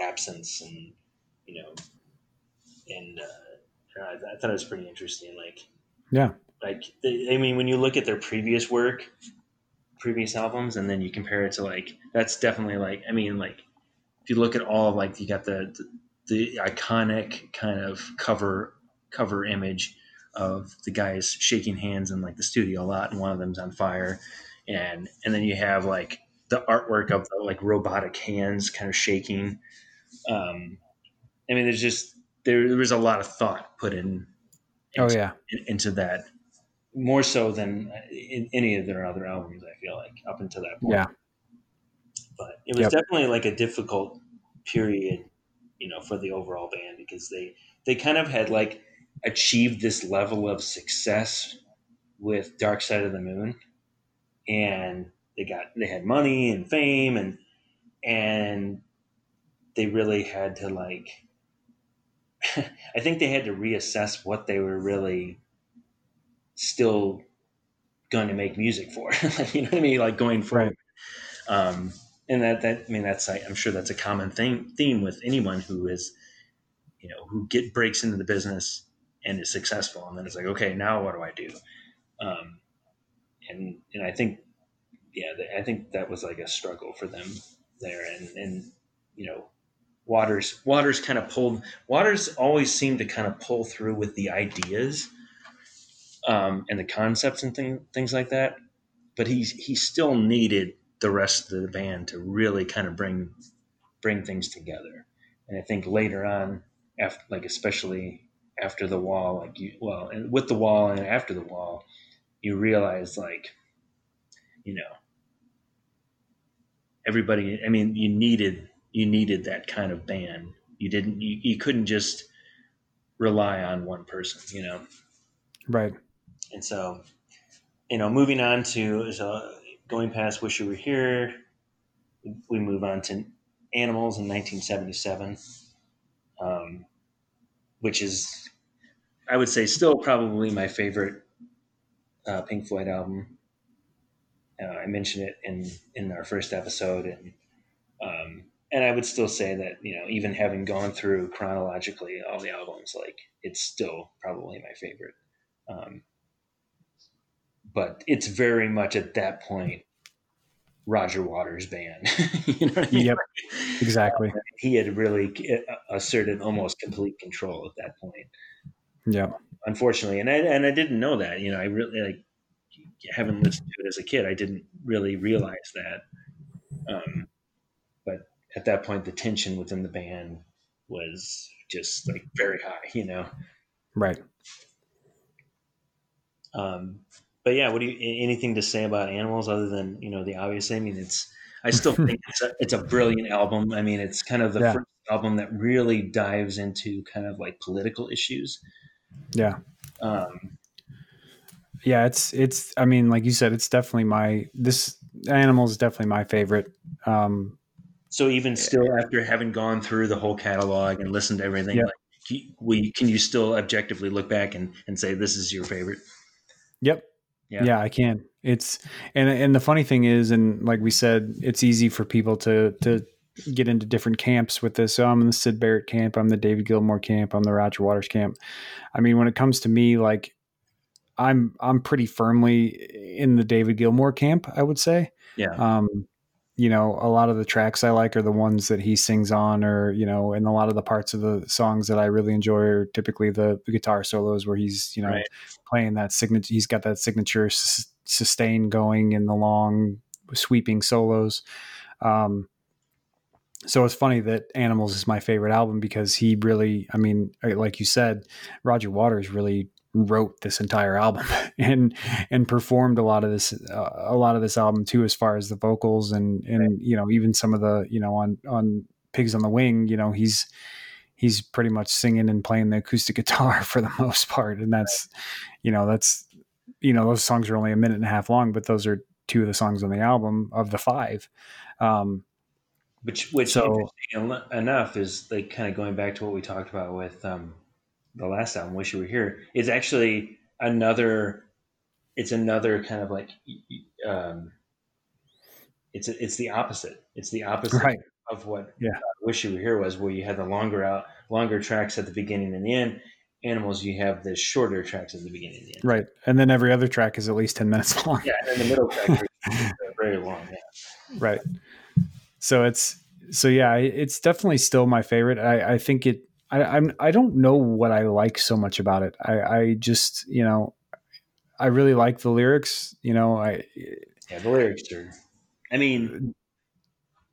S3: absence and you know and uh, I, I thought it was pretty interesting like
S2: yeah
S3: like I mean when you look at their previous work previous albums and then you compare it to like that's definitely like I mean like if you look at all of like you got the, the the iconic kind of cover cover image of the guys shaking hands in like the studio a lot, and one of them's on fire, and and then you have like the artwork of the like robotic hands kind of shaking. Um, I mean, there's just there, there was a lot of thought put in.
S2: Oh, into, oh yeah,
S3: in, into that more so than uh, in any of their other albums. I feel like up until that point.
S2: Yeah,
S3: but it was yep. definitely like a difficult period, you know, for the overall band because they they kind of had like achieved this level of success with Dark Side of the Moon, and they got they had money and fame and and they really had to like I think they had to reassess what they were really still going to make music for. you know what I mean? Like going forward. Right. Um, and that, that, I mean, that's, I'm sure that's a common thing, theme with anyone who is, you know, who get breaks into the business and is successful. And then it's like, okay, now what do I do? Um, and, and I think, yeah, I think that was like a struggle for them there. And, and, you know, Waters, Waters kind of pulled, Waters always seemed to kind of pull through with the ideas um, and the concepts and thing, things like that. But he, he still needed the rest of the band to really kind of bring, bring things together. And I think later on, after, like especially after the wall, like you, well, and with the wall and after the wall, you realize like, you know, everybody, I mean, you needed, you needed that kind of band. You didn't, you, you couldn't just rely on one person, you know?
S2: Right.
S3: And so, you know, moving on to, so going past Wish You Were Here, we move on to Animals in 1977. Um, which is, I would say, still probably my favorite uh, Pink Floyd album. Uh, I mentioned it in in our first episode, and um, and I would still say that you know, even having gone through chronologically all the albums, like it's still probably my favorite. Um, but it's very much at that point Roger Waters band. you know I
S2: mean? Yep, exactly. Uh,
S3: he had really uh, asserted almost complete control at that point.
S2: Yeah,
S3: unfortunately, and I and I didn't know that. You know, I really like having listened to it as a kid. I didn't really realize that. Um, at that point, the tension within the band was just like very high. You know,
S2: right.
S3: Um, but yeah, what do you anything to say about animals other than you know the obvious? I mean, it's I still think it's a, it's a brilliant album. I mean, it's kind of the yeah. first album that really dives into kind of like political issues.
S2: Yeah. Um, yeah, it's it's. I mean, like you said, it's definitely my this animal is definitely my favorite. Um,
S3: so even still, after having gone through the whole catalog and listened to everything, yeah. like, we can you still objectively look back and, and say this is your favorite?
S2: Yep. Yeah. yeah, I can. It's and and the funny thing is, and like we said, it's easy for people to to get into different camps with this. So I'm in the Syd Barrett camp. I'm the David Gilmour camp. I'm the Roger Waters camp. I mean, when it comes to me, like I'm I'm pretty firmly in the David Gilmour camp. I would say.
S3: Yeah. Um,
S2: you know, a lot of the tracks I like are the ones that he sings on, or you know, and a lot of the parts of the songs that I really enjoy are typically the, the guitar solos where he's you know right. playing that signature. He's got that signature s- sustain going in the long sweeping solos. Um, so it's funny that Animals is my favorite album because he really, I mean, like you said, Roger Waters really wrote this entire album and and performed a lot of this uh, a lot of this album too as far as the vocals and and right. you know even some of the you know on on pigs on the wing you know he's he's pretty much singing and playing the acoustic guitar for the most part and that's right. you know that's you know those songs are only a minute and a half long but those are two of the songs on the album of the five um
S3: which which so, enough is like kind of going back to what we talked about with um the last album, "Wish You Were Here," is actually another. It's another kind of like, um, it's a, it's the opposite. It's the opposite
S2: right.
S3: of what
S2: yeah.
S3: uh, "Wish You Were Here" was, where you had the longer out, longer tracks at the beginning and the end. Animals, you have the shorter tracks at the beginning and the end.
S2: Right, and then every other track is at least ten minutes long.
S3: Yeah, and the middle track is very long. Yeah.
S2: Right. So it's so yeah, it's definitely still my favorite. I, I think it I, I'm I don't know what I like so much about it. I, I just you know I really like the lyrics. You know, I
S3: yeah, the lyrics are. I mean,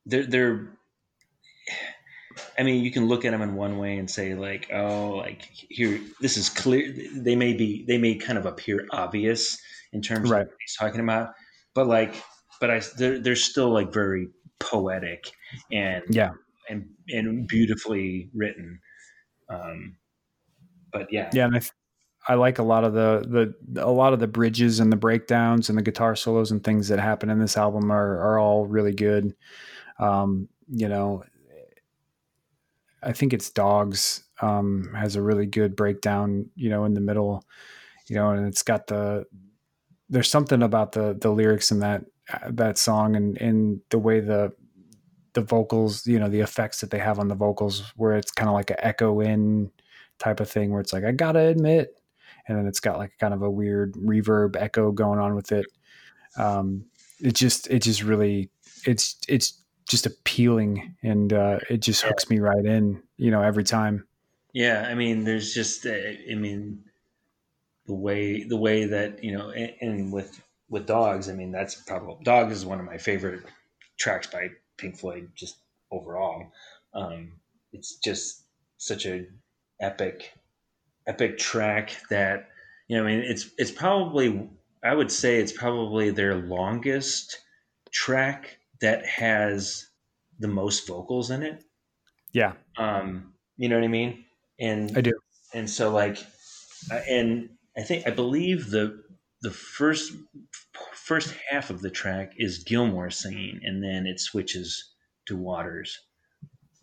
S3: they're they're. I mean, you can look at them in one way and say like, oh, like here, this is clear. They may be, they may kind of appear obvious in terms right. of what he's talking about, but like, but I, they're, they're still like very poetic and
S2: yeah,
S3: and and beautifully written. Um, but yeah,
S2: yeah, and I, I like a lot of the the a lot of the bridges and the breakdowns and the guitar solos and things that happen in this album are are all really good. Um, you know, I think it's Dogs um, has a really good breakdown. You know, in the middle, you know, and it's got the there's something about the the lyrics in that that song and and the way the the vocals, you know, the effects that they have on the vocals, where it's kind of like an echo in type of thing, where it's like, I gotta admit, and then it's got like kind of a weird reverb echo going on with it. Um, it just, it just really, it's, it's just appealing and uh, it just hooks me right in, you know, every time.
S3: Yeah, I mean, there's just, uh, I mean, the way the way that you know, and, and with with dogs, I mean, that's probably dogs is one of my favorite tracks by Pink Floyd just overall. Um, it's just such a epic, epic track that you know. I mean, it's it's probably I would say it's probably their longest track that has the most vocals in it.
S2: Yeah.
S3: Um, you know what I mean? And
S2: I do.
S3: And so like, and I think I believe the the first first half of the track is Gilmour singing, and then it switches to Waters.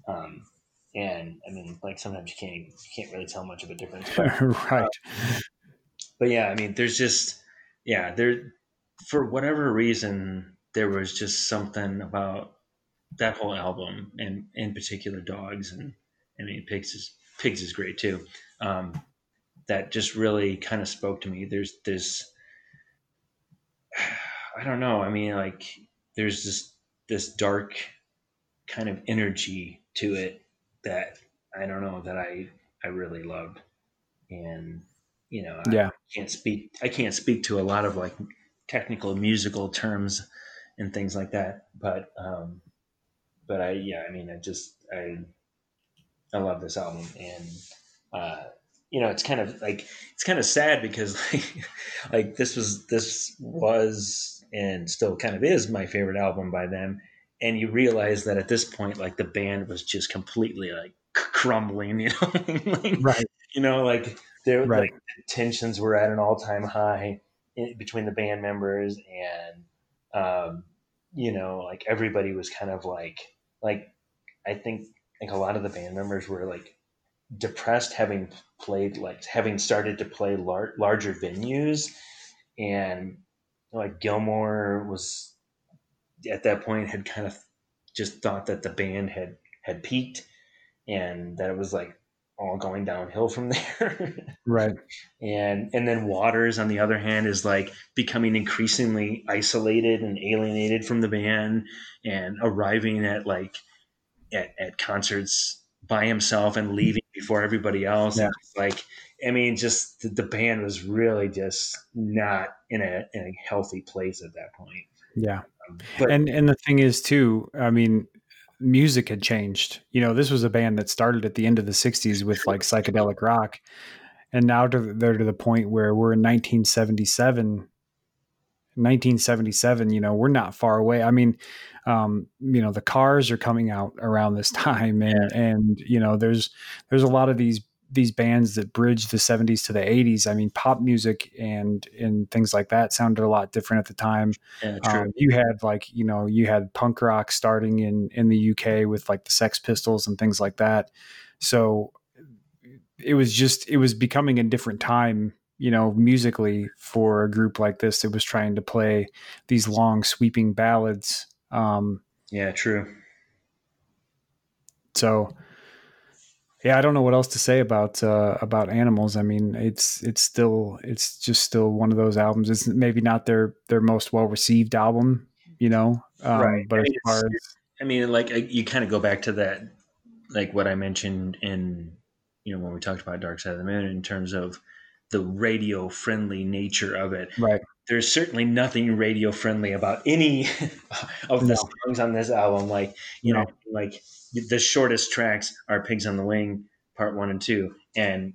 S3: Um, and I mean, like sometimes you can't you can't really tell much of a difference.
S2: But, right.
S3: Uh, but yeah, I mean, there's just yeah, there for whatever reason there was just something about that whole album, and in particular, Dogs, and I mean, Pigs is Pigs is great too. Um, that just really kind of spoke to me. There's this I don't know. I mean, like there's this this dark kind of energy to it that I don't know that I I really loved, and you know
S2: yeah,
S3: I can't speak I can't speak to a lot of like technical musical terms and things like that, but um, but I yeah I mean I just I I love this album. And uh, you know it's kind of like it's kind of sad because like, like this was this was and still kind of is my favorite album by them. And you realize that at this point like the band was just completely like crumbling you know? Like,
S2: right.
S3: you know like there
S2: Right.
S3: like tensions were at an all-time high in, between the band members and um you know like everybody was kind of like like i think like a lot of the band members were like depressed having played like having started to play lar- larger venues. And like Gilmour was at that point had kind of just thought that the band had had peaked and that it was like all going downhill from there.
S2: Right.
S3: And and then Waters on the other hand is like becoming increasingly isolated and alienated from the band and arriving at like at, at concerts by himself and leaving before everybody else.
S2: Yeah.
S3: Like I mean just the, the band was really just not in a in a healthy place at that point.
S2: Yeah.
S3: Um, but
S2: and and the thing is too i mean music had changed. You know this was a band that started at the end of the 60s with like psychedelic rock. And now to, they're to the point where we're in 1977 1977 you know we're not far away. I mean um you know the cars are coming out around this time and and you know there's there's a lot of these these bands that bridge the 70s to the 80s i mean pop music and and things like that sounded a lot different at the time
S3: yeah,
S2: um, you had like you know you had punk rock starting in in the UK with like the Sex Pistols and things like that. So it was just it was becoming a different time, you know, musically for a group like this that was trying to play these long sweeping ballads. Um,
S3: yeah true
S2: so yeah, I don't know what else to say about uh, about animals. I mean, it's it's still it's just still one of those albums. It's maybe not their their most well received album, you know. Um,
S3: Right.
S2: But
S3: I
S2: as
S3: mean,
S2: far as
S3: I mean, like you kind of go back to that, like what I mentioned in, you know, when we talked about Dark Side of the Moon in terms of the radio friendly nature of it.
S2: right,
S3: There's certainly nothing radio friendly about any of the
S2: No.
S3: songs on this album. Like, you
S2: No.
S3: know, like the shortest tracks are Pigs on the Wing, part one and two, and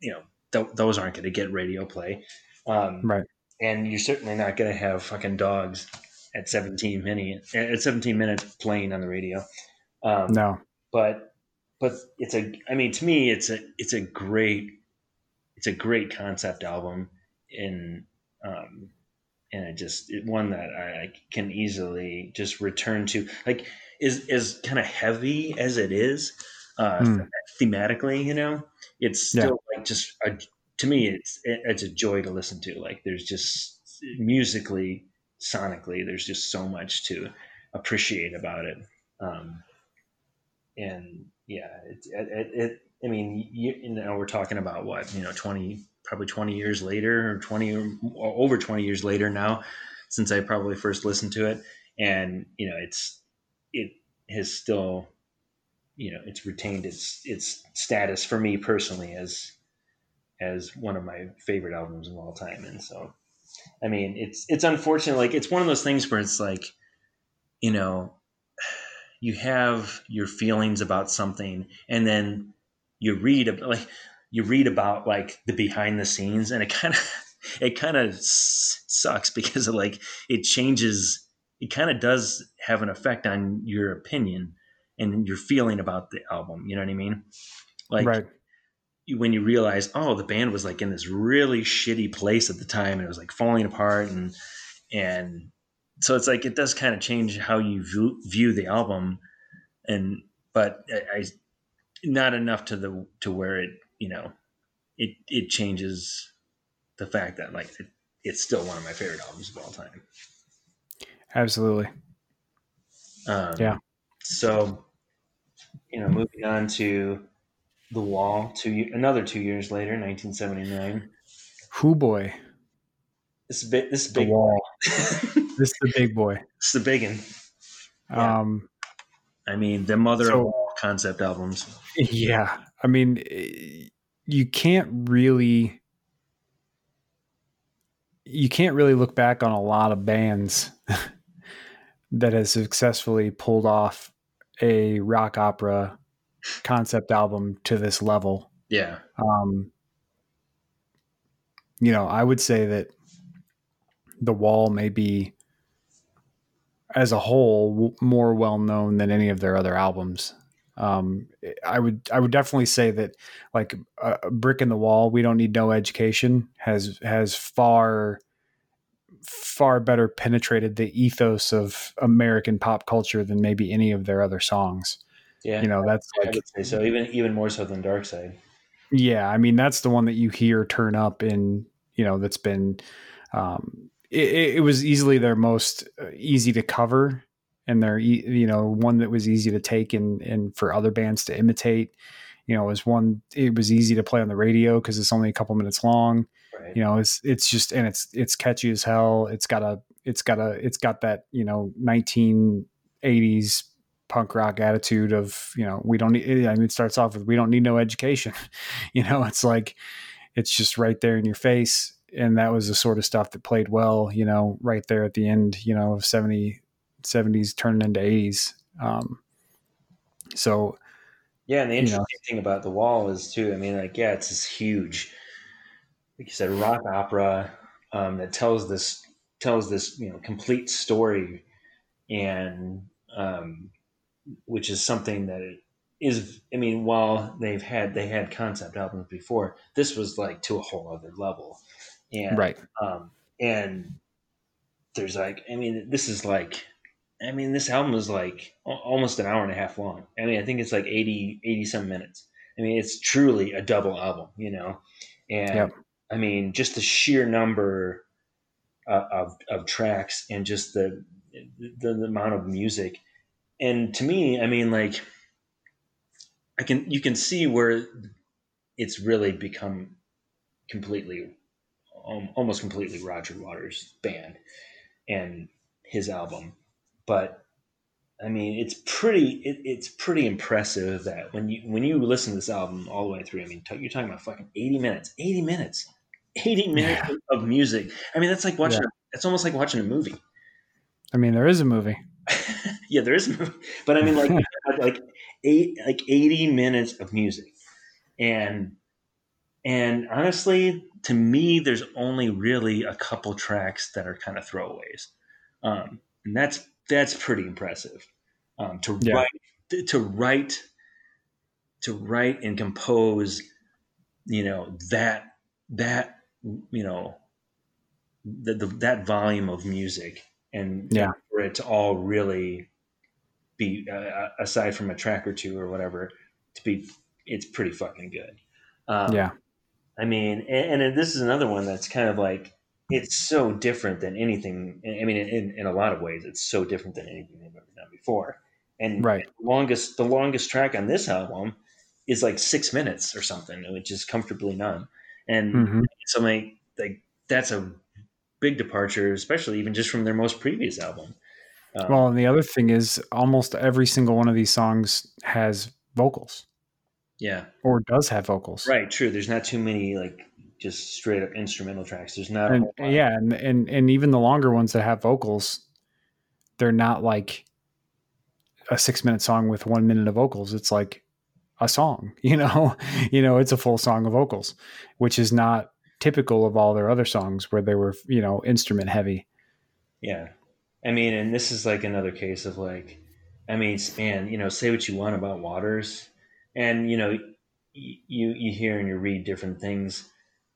S3: you know th- those aren't going to get radio play. Um,
S2: Right.
S3: And you're certainly not going to have fucking dogs at 17 minutes at 17 minutes playing on the radio. Um,
S2: no,
S3: but but it's a I mean to me it's a it's a great it's a great concept album in um and it just it, one that I, can easily just return to like is is kind of heavy as it is uh
S2: Hmm.
S3: thematically you know it's
S2: Yeah.
S3: still like just a, to me it's it, it's a joy to listen to like there's just musically sonically there's just so much to appreciate about it um and yeah it it, it i mean you, you know we're talking about what you know 20 probably 20 years later or 20 or over 20 years later now since i probably first listened to it. And you know it's it has still you know it's retained its its status for me personally as as one of my favorite albums of all time. And so i mean it's it's unfortunate like it's one of those things where it's like you know you have your feelings about something and then you read like you read about like the behind the scenes and it kind of it kind of sucks because it like it changes it kind of does have an effect on your opinion and your feeling about the album you know what i mean? Like
S2: right,
S3: when you realize oh the band was like in this really shitty place at the time and it was like falling apart and and so it's like it does kind of change how you view, view the album and but I, I not enough to the to where it you know it it changes the fact that like it, it's still one of my favorite albums of all time
S2: absolutely.
S3: um,
S2: Yeah.
S3: so you know moving on to the wall two another two years later 1979
S2: Who boy,
S3: This is big. This is
S2: The
S3: big.
S2: wall.
S3: this
S2: is the big boy.
S3: It's the big one. Yeah.
S2: Um,
S3: I mean, the mother
S2: So-
S3: of all concept albums.
S2: Yeah. I mean, eh, you can't really you can't really look back on a lot of bands that has successfully pulled off a rock opera concept album to this level.
S3: Yeah.
S2: Um, you know, I would say that The Wall may be, as a whole, w- more well known than any of their other albums. Um, I would I would definitely say that like a, a brick in the wall. We don't need no education has has far far better penetrated the ethos of American pop culture than maybe any of their other songs.
S3: Yeah.
S2: You know, that's
S3: I
S2: like
S3: so. Even even more so than Dark Side.
S2: yeah, I mean that's the one that you hear turn up in you know that's been um, it, it was easily their most uh, easy to cover and they're you know one that was easy to take and and for other bands to imitate. You know, it was one it was easy to play on the radio because it's only a couple minutes long.
S3: Right.
S2: You know, it's it's just and it's it's catchy as hell. It's got a it's got a it's got that you know 1980s punk rock attitude of you know we don't need i mean it starts off with we don't need no education you know it's like it's just right there in your face and that was the sort of stuff that played well you know right there at the end you know of 70 70s turning into 80s um so
S3: Yeah, and the
S2: you
S3: interesting
S2: know.
S3: thing about the wall is too. I mean, like, yeah, it's this huge, like you said, rock opera um, that tells this tells this you know complete story, and um, which is something that it is. I mean, while they've had they had concept albums before, this was like to a whole other level, and
S2: right
S3: um, and there's like, I mean, this is like, I mean, this album is like almost an hour and a half long. I mean, I think it's like 80, 80 some minutes. I mean, it's truly a double album, you know? And. I mean, just the sheer number uh, of, of tracks and just the, the, the amount of music. And to me, I mean, like, I can, you can see where it's really become completely, um, almost completely Roger Waters' band and his album. But I mean, it's pretty, it, it's pretty impressive that when you when you listen to this album all the way through, I mean, t- you're talking about fucking eighty minutes, eighty minutes, eighty minutes of, of music. I mean, that's like watching.
S2: Yeah.
S3: It's almost like watching a movie.
S2: i mean there is a movie
S3: yeah, there is a movie, but I mean, like like eight like eighty minutes of music, and and honestly, to me, there's only really a couple tracks that are kind of throwaways, um, and that's that's pretty impressive. Um, to
S2: Yeah.
S3: write to write to write and compose, you know that that you know the, the that volume of music and
S2: Yeah.
S3: for it to all really be uh, aside from a track or two or whatever to be it's pretty fucking good um,
S2: yeah
S3: i mean and, and this is another one that's kind of like it's so different than anything i mean in, in a lot of ways it's so different than anything they've ever done before. And
S2: Right.
S3: the longest the longest track on this album is like six minutes or something which is comfortably numb and
S2: Mhm.
S3: so like like that's a big departure especially even just from their most previous album. Um,
S2: well and the other thing is almost every single one of these songs has vocals.
S3: Yeah.
S2: Or does have vocals.
S3: Right true. There's not too many like just straight up instrumental tracks. There's not
S2: and yeah and, and and even the longer ones that have vocals they're not like a six minute song with one minute of vocals. It's like a song you know? You know it's a full song of vocals which is not typical of all their other songs where they were you know instrument heavy.
S3: Yeah. I mean, and this is like another case of like, I mean, man, you know, say what you want about Waters, and you know, y- you you hear and you read different things,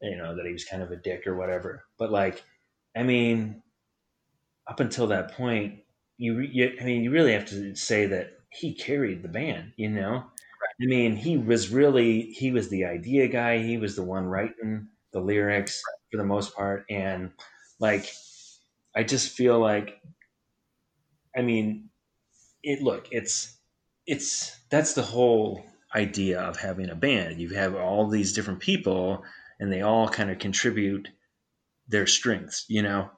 S3: you know, that he was kind of a dick or whatever. But like, I mean, up until that point, you, you I mean, you really have to say that he carried the band. You know, I mean, he was really he was the idea guy. He was the one writing the lyrics for the most part, and like I just feel like, I mean, it. Look, it's it's that's the whole idea of having a band. You have all these different people, and they all kind of contribute their strengths, you know.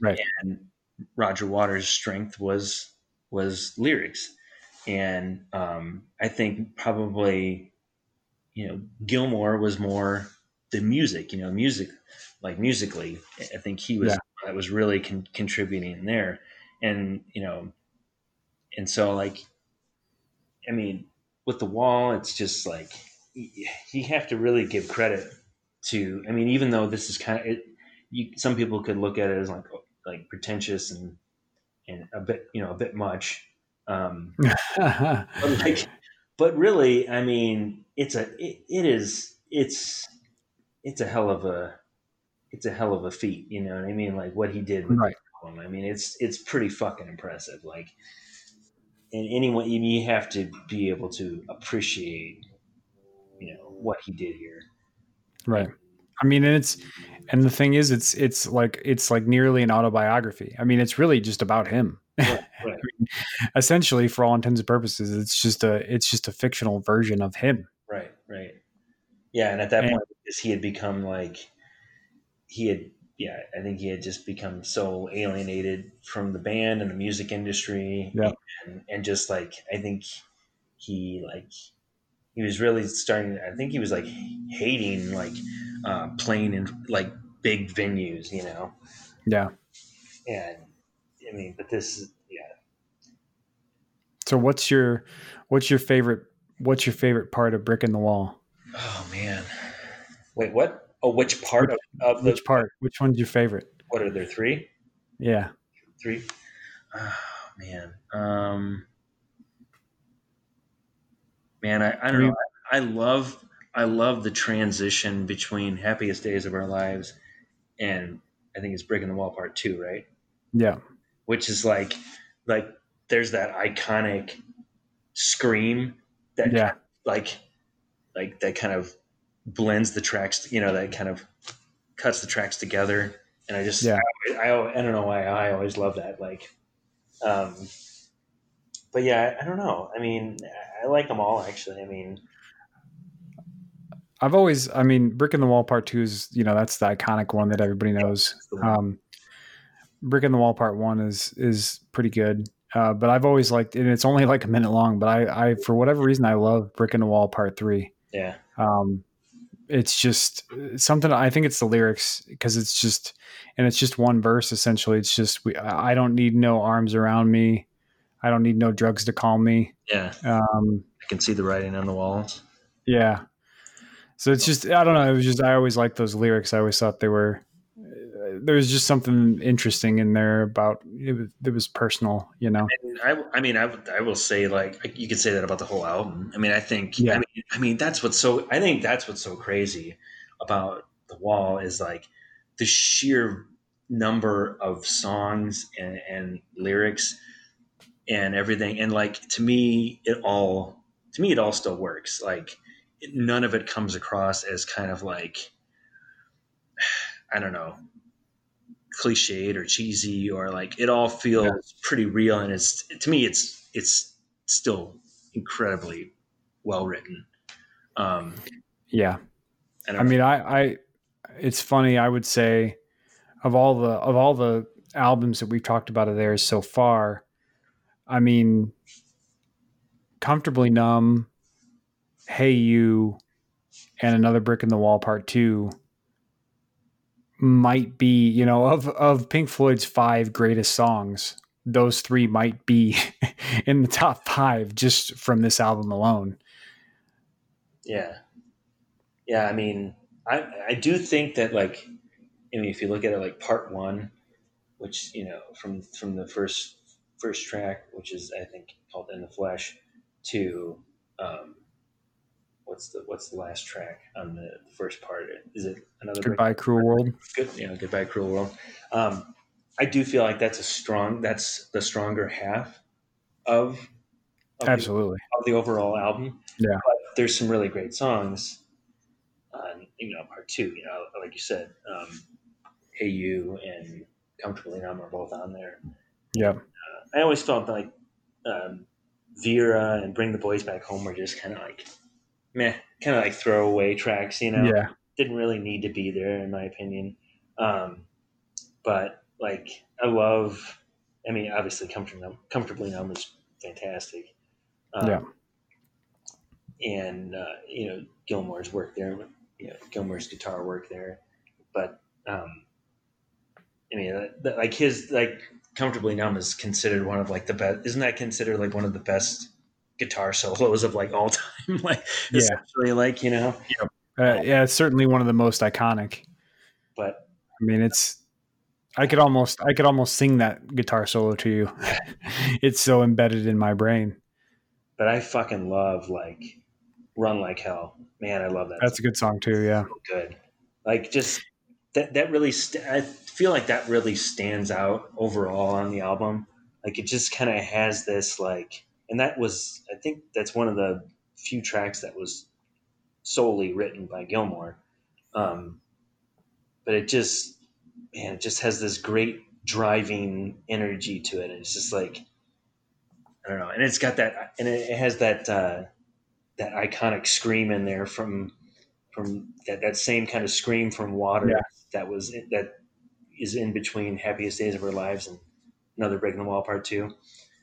S2: Right.
S3: And Roger Waters' strength was was lyrics, and um, I think probably, you know, Gilmour was more the music. You know, music like musically. I think he was
S2: Yeah.
S3: that was really con- contributing there, and you know, and so like, I mean, with the wall, it's just like you have to really give credit to. I mean, even though this is kind of it, you, some people could look at it as like like pretentious and and a bit you know a bit much. Um, but like, but really, I mean, it's a it, it is it's it's a hell of a it's a hell of a feat. You know what I mean? Like what he did with
S2: right.
S3: I mean, it's it's pretty fucking impressive. Like, and anyone you you have to be able to appreciate, you know, what he did here.
S2: Right. I mean, and it's and the thing is, it's it's like it's like nearly an autobiography. I mean, it's really just about him.
S3: Right, right.
S2: Essentially, for all intents and purposes, it's just a it's just a fictional version of him.
S3: Right, right. Yeah, and at that
S2: And-
S3: point, because he had become like, he had, yeah, I think he had just become so alienated from the band and the music industry,
S2: Yeah.
S3: and, and just like I think he like he was really starting. I think he was like hating like uh, playing in like big venues, you know.
S2: Yeah.
S3: And I mean, but this, is yeah,
S2: So what's your what's your favorite what's your favorite part of Brick in the Wall?
S3: oh man, wait, what? Oh, which part of, of the
S2: Which part? Which one's your favorite?
S3: what are there three?
S2: Yeah.
S3: three. Oh, man, um, man, I, I don't know. I, I love I love the transition between Happiest Days of Our Lives and I think it's Brick in the Wall Part Two, right?
S2: Yeah.
S3: Which is like like there's that iconic scream that
S2: Yeah.
S3: like like that kind of blends the tracks, you know, that kind of cuts the tracks together. And I just,
S2: Yeah.
S3: I, I, I don't know why I always love that. Like, um, but yeah, I, don't know. I mean, I like them all actually. I mean,
S2: I've always, I mean, Brick in the Wall Part Two is, you know, that's the iconic one that everybody knows. Um, Brick in the Wall Part One is is pretty good, uh, but I've always liked, and it's only like a minute long. But I, I for whatever reason, I love Brick in the Wall Part Three.
S3: yeah,
S2: Um, it's just something. I think it's the lyrics because it's just, and it's just one verse essentially. It's just, we, I don't need no arms around me. I don't need no drugs to calm me.
S3: yeah.
S2: Um,
S3: I can see the writing on the walls.
S2: Yeah. So it's just I don't know. It was just I always liked those lyrics. I always thought they were there was just something interesting in there about it was, it was personal, you know.
S3: I, I mean, I, I will say like you could say that about the whole album. I mean, I think,
S2: Yeah.
S3: I mean, I mean, that's what's so. I think that's what's so crazy about the wall is like the sheer number of songs and, and lyrics and everything. And like to me, it all to me it all still works. Like none of it comes across as kind of like I don't know cliched or cheesy or like it all feels
S2: Yeah.
S3: pretty real and it's to me it's it's still incredibly well written um
S2: Yeah.
S3: I, don't
S2: I
S3: know.
S2: mean, I I it's funny, I would say of all the of all the albums that we've talked about of theirs so far, I mean Comfortably Numb, Hey You, and Another Brick in the Wall Part 2 might be, you know, of of Pink Floyd's five greatest songs, those three might be in the top 5 just from this album alone.
S3: yeah yeah i mean i i do think that like i mean if you look at it like part one which you know from from the first first track which is i think called in the flesh to um what's the what's the last track on the first part is it another
S2: Goodbye Cruel World.
S3: good you know goodbye cruel world um, i do feel like that's a strong that's the stronger half of of the,
S2: Absolutely.
S3: of the overall album
S2: Yeah.
S3: but there's some really great songs on you know part two you know like you said um, hey you and comfortably numb are both on there
S2: Yeah.
S3: I always felt like um, vera and bring the boys back home were just kind of like meh kind of like throwaway tracks you know
S2: Yeah.
S3: didn't really need to be there in my opinion um, but like I love. I mean, obviously, comfortably comfortably numb is fantastic. Um,
S2: Yeah.
S3: And uh, you know Gilmour's work there, you know Gilmour's guitar work there, but um, I mean, uh, the- like his like comfortably numb is considered one of like the best. Isn't that considered like one of the best guitar solos of like all time? like
S2: Yeah.
S3: essentially, like you know,
S2: Uh, yeah, it's certainly one of the most iconic.
S3: but
S2: I mean, it's. I could almost, I could almost sing that guitar solo to you. it's so embedded in my brain.
S3: but I fucking love like Run Like Hell. Man, I love that.
S2: That's a good song too. Yeah,
S3: so good. Like just that that really st- I feel like that really stands out overall on the album. Like it just kind of has this like and that was I think that's one of the few tracks that was solely written by Gilmour. Um but it just man, it just has this great driving energy to it. And it's just like I don't know. And it's got that and it, it has that uh that iconic scream in there from from that, that same kind of scream from water
S2: Yeah.
S3: that was that is in between happiest days of our lives and another brick in the wall part two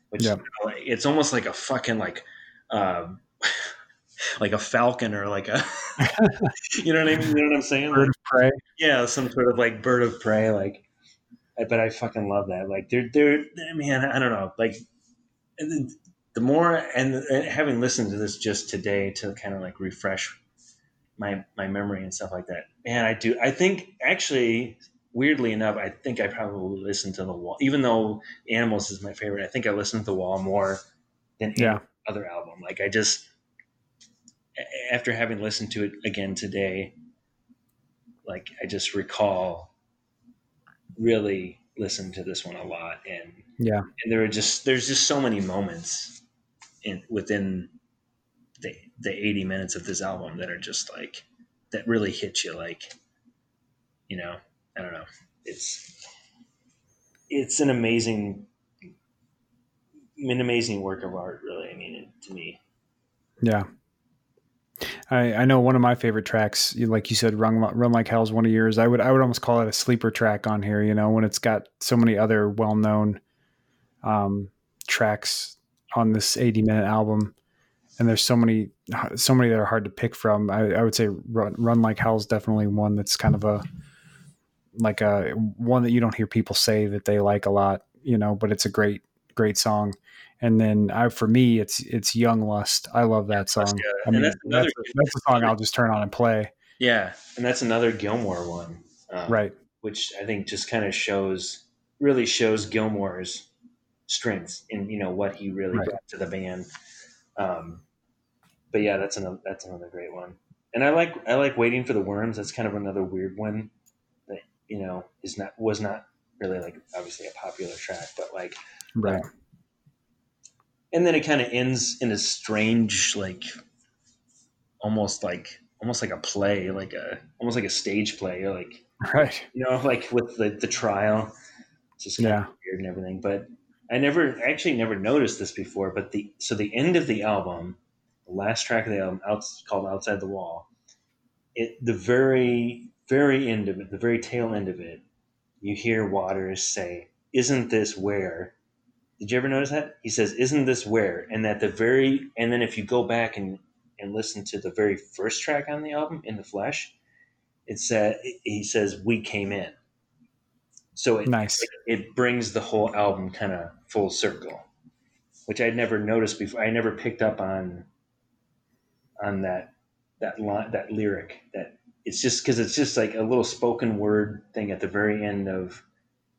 S3: which
S2: Yeah.
S3: it's almost like a fucking like um like a falcon or like a you know what i mean you know what i'm saying
S2: Bird
S3: Like,
S2: of Prey.
S3: yeah some sort of like bird of prey like I- but i fucking love that like they're they're man i don't know like and then the more and, and having listened to this just today to kind of like refresh my my memory and stuff like that man i do i think actually weirdly enough i think i probably listened to the wall even though animals is my favorite i think i listened to the wall more than any
S2: Yeah.
S3: other album like i just after having listened to it again today like i just recall really listened to this one a lot and
S2: Yeah.
S3: and there are just there's just so many moments in within the the 80 minutes of this album that are just like that really hit you like you know i don't know it's it's an amazing an amazing work of art really i mean to me
S2: Yeah. I, I know one of my favorite tracks, like you said, Run, Run Like Hell is one of yours. I would I would almost call it a sleeper track on here, you know, when it's got so many other well known um, tracks on this 80 minute album. And there's so many so many that are hard to pick from. I, I would say Run, Run Like Hell is definitely one that's kind of a like a one that you don't hear people say that they like a lot, you know, but it's a great great song. And then I, for me, it's it's Young Lust. I love that song.
S3: yeah.
S2: I
S3: And
S2: mean,
S3: that's
S2: that's,
S3: another-
S2: that's a song I'll just turn on and play.
S3: yeah and that's another gilmour one um,
S2: Right.
S3: which i think just kind of shows really shows gilmour's strengths in you know what he really
S2: Right.
S3: brought to the band um, but yeah that's another that's another great one and i like i like waiting for the worms that's kind of another weird one you know is not was not really like obviously a popular track but like
S2: Right.
S3: and then it kind of ends in a strange like almost like almost like a play like a almost like a stage play or like
S2: Right.
S3: you know like with the the trial it's just kind
S2: Yeah.
S3: of weird and everything but i never actually never noticed this before but the so the end of the album the last track of the album out, called outside the wall it the very very end of it the very tail end of it you hear waters say isn't this where did you ever notice that? He says isn't this where? And at the very and then if you go back and and listen to the very first track on the album in the flesh it said he says we came in. So it,
S2: Nice.
S3: it brings the whole album kind of full circle which i'd never noticed before i never picked up on on that that line that lyric that it's just because it's just like a little spoken word thing at the very end of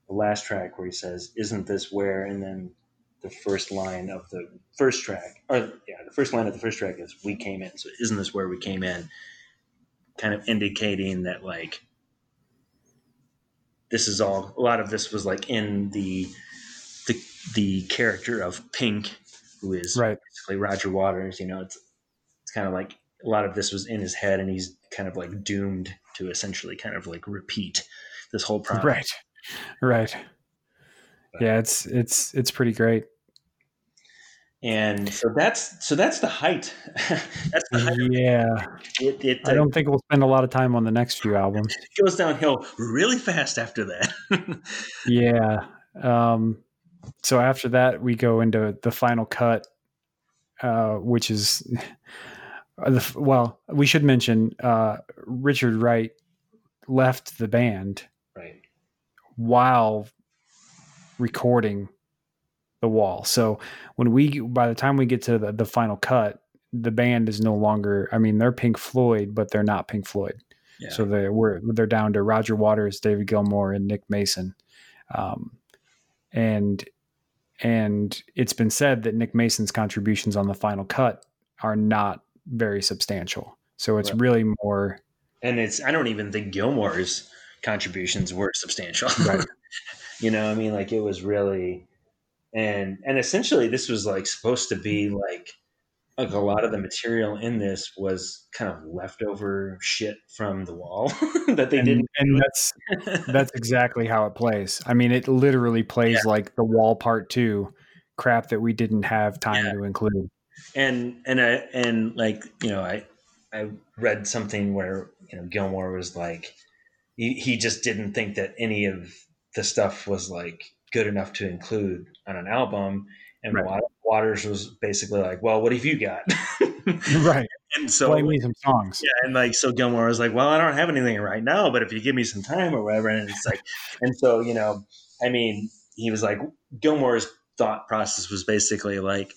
S3: the last track where he says isn't this where and then the first line of the first track or yeah the first line of the first track is we came in so isn't this where we came in kind of indicating that like this is all a lot of this was like in the the the character of Pink, who is
S2: Right.
S3: basically Roger Waters. You know, it's it's kind of like a lot of this was in his head, and he's kind of like doomed to essentially kind of like repeat this whole process.
S2: Right. Right. Yeah, it's it's it's pretty great.
S3: and so that's so that's the height. that's the height.
S2: Yeah,
S3: It, it,
S2: I don't think we'll spend a lot of time on the next few albums.
S3: it goes downhill really fast after that.
S2: Yeah. Um, so after that, we go into the final cut, uh, which is uh, well, we should mention uh, Richard Wright left the band
S3: right.
S2: while recording the wall. So when we, by the time we get to the, the final cut, the band is no longer. I mean, they're Pink Floyd, but they're not Pink Floyd.
S3: Yeah.
S2: So they we're they're down to Roger Waters, David Gilmour, and Nick Mason, um, and and it's been said that Nick Mason's contributions on the final cut are not very substantial. So it's
S3: Right.
S2: really more
S3: and it's I don't even think Gilmour's contributions were substantial.
S2: Right.
S3: you know, I mean, like it was really, and and essentially this was like supposed to be like like a lot of the material in this was kind of leftover shit from the wall that they
S2: and,
S3: didn't.
S2: and that's that's exactly how it plays. I mean, it literally plays like the wall part two crap that we didn't have time
S3: Yeah.
S2: to include.
S3: And and I and like you know I I read something where you know Gilmour was like he, he just didn't think that any of the stuff was like good enough to include on an album and
S2: Right.
S3: Waters was basically like well what have you got
S2: right.
S3: and so
S2: Play me some songs.
S3: yeah, and like so Gilmour was like, "Well, I don't have anything right now, but if you give me some time or whatever," and it's like, and so you know, I mean, he was like, Gilmour's thought process was basically like,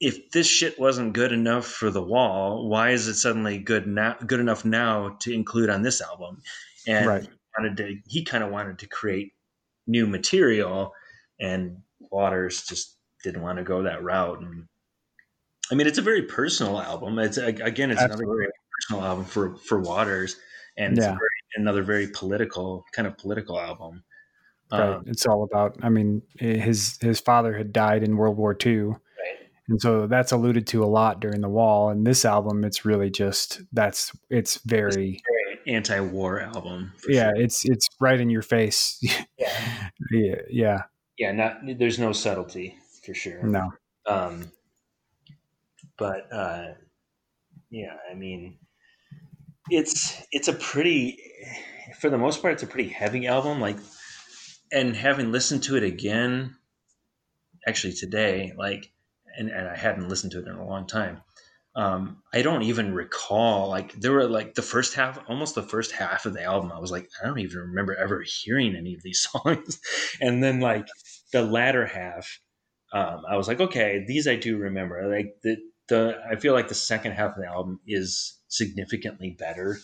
S3: if this shit wasn't good enough for the wall, why is it suddenly good now, good enough now to include on this album? And
S2: Right.
S3: he wanted to, he kind of wanted to create new material, and Waters just didn't want to go that route. And I mean, it's a very personal album. It's again, it's another very personal album for for Waters, and it's
S2: Yeah.
S3: very, another very political kind of political album.
S2: Right.
S3: Um,
S2: it's all about. I mean, his his father had died in World War II. And so that's alluded to a lot during the wall. And this album, it's really just that's it's very
S3: Very anti-war album.
S2: Yeah,
S3: sure.
S2: it's it's right in your face.
S3: yeah,
S2: yeah, yeah,
S3: yeah. Not there's no subtlety for sure.
S2: no,
S3: Um, but uh, yeah, I mean, it's it's a pretty, for the most part, it's a pretty heavy album. Like, and having listened to it again, actually today, like, and and I hadn't listened to it in a long time. Um, I don't even recall like there were like the first half, almost the first half of the album. I was like, I don't even remember ever hearing any of these songs, and then like the latter half, um, I was like, okay, these I do remember. Like the the I feel like the second half of the album is significantly better.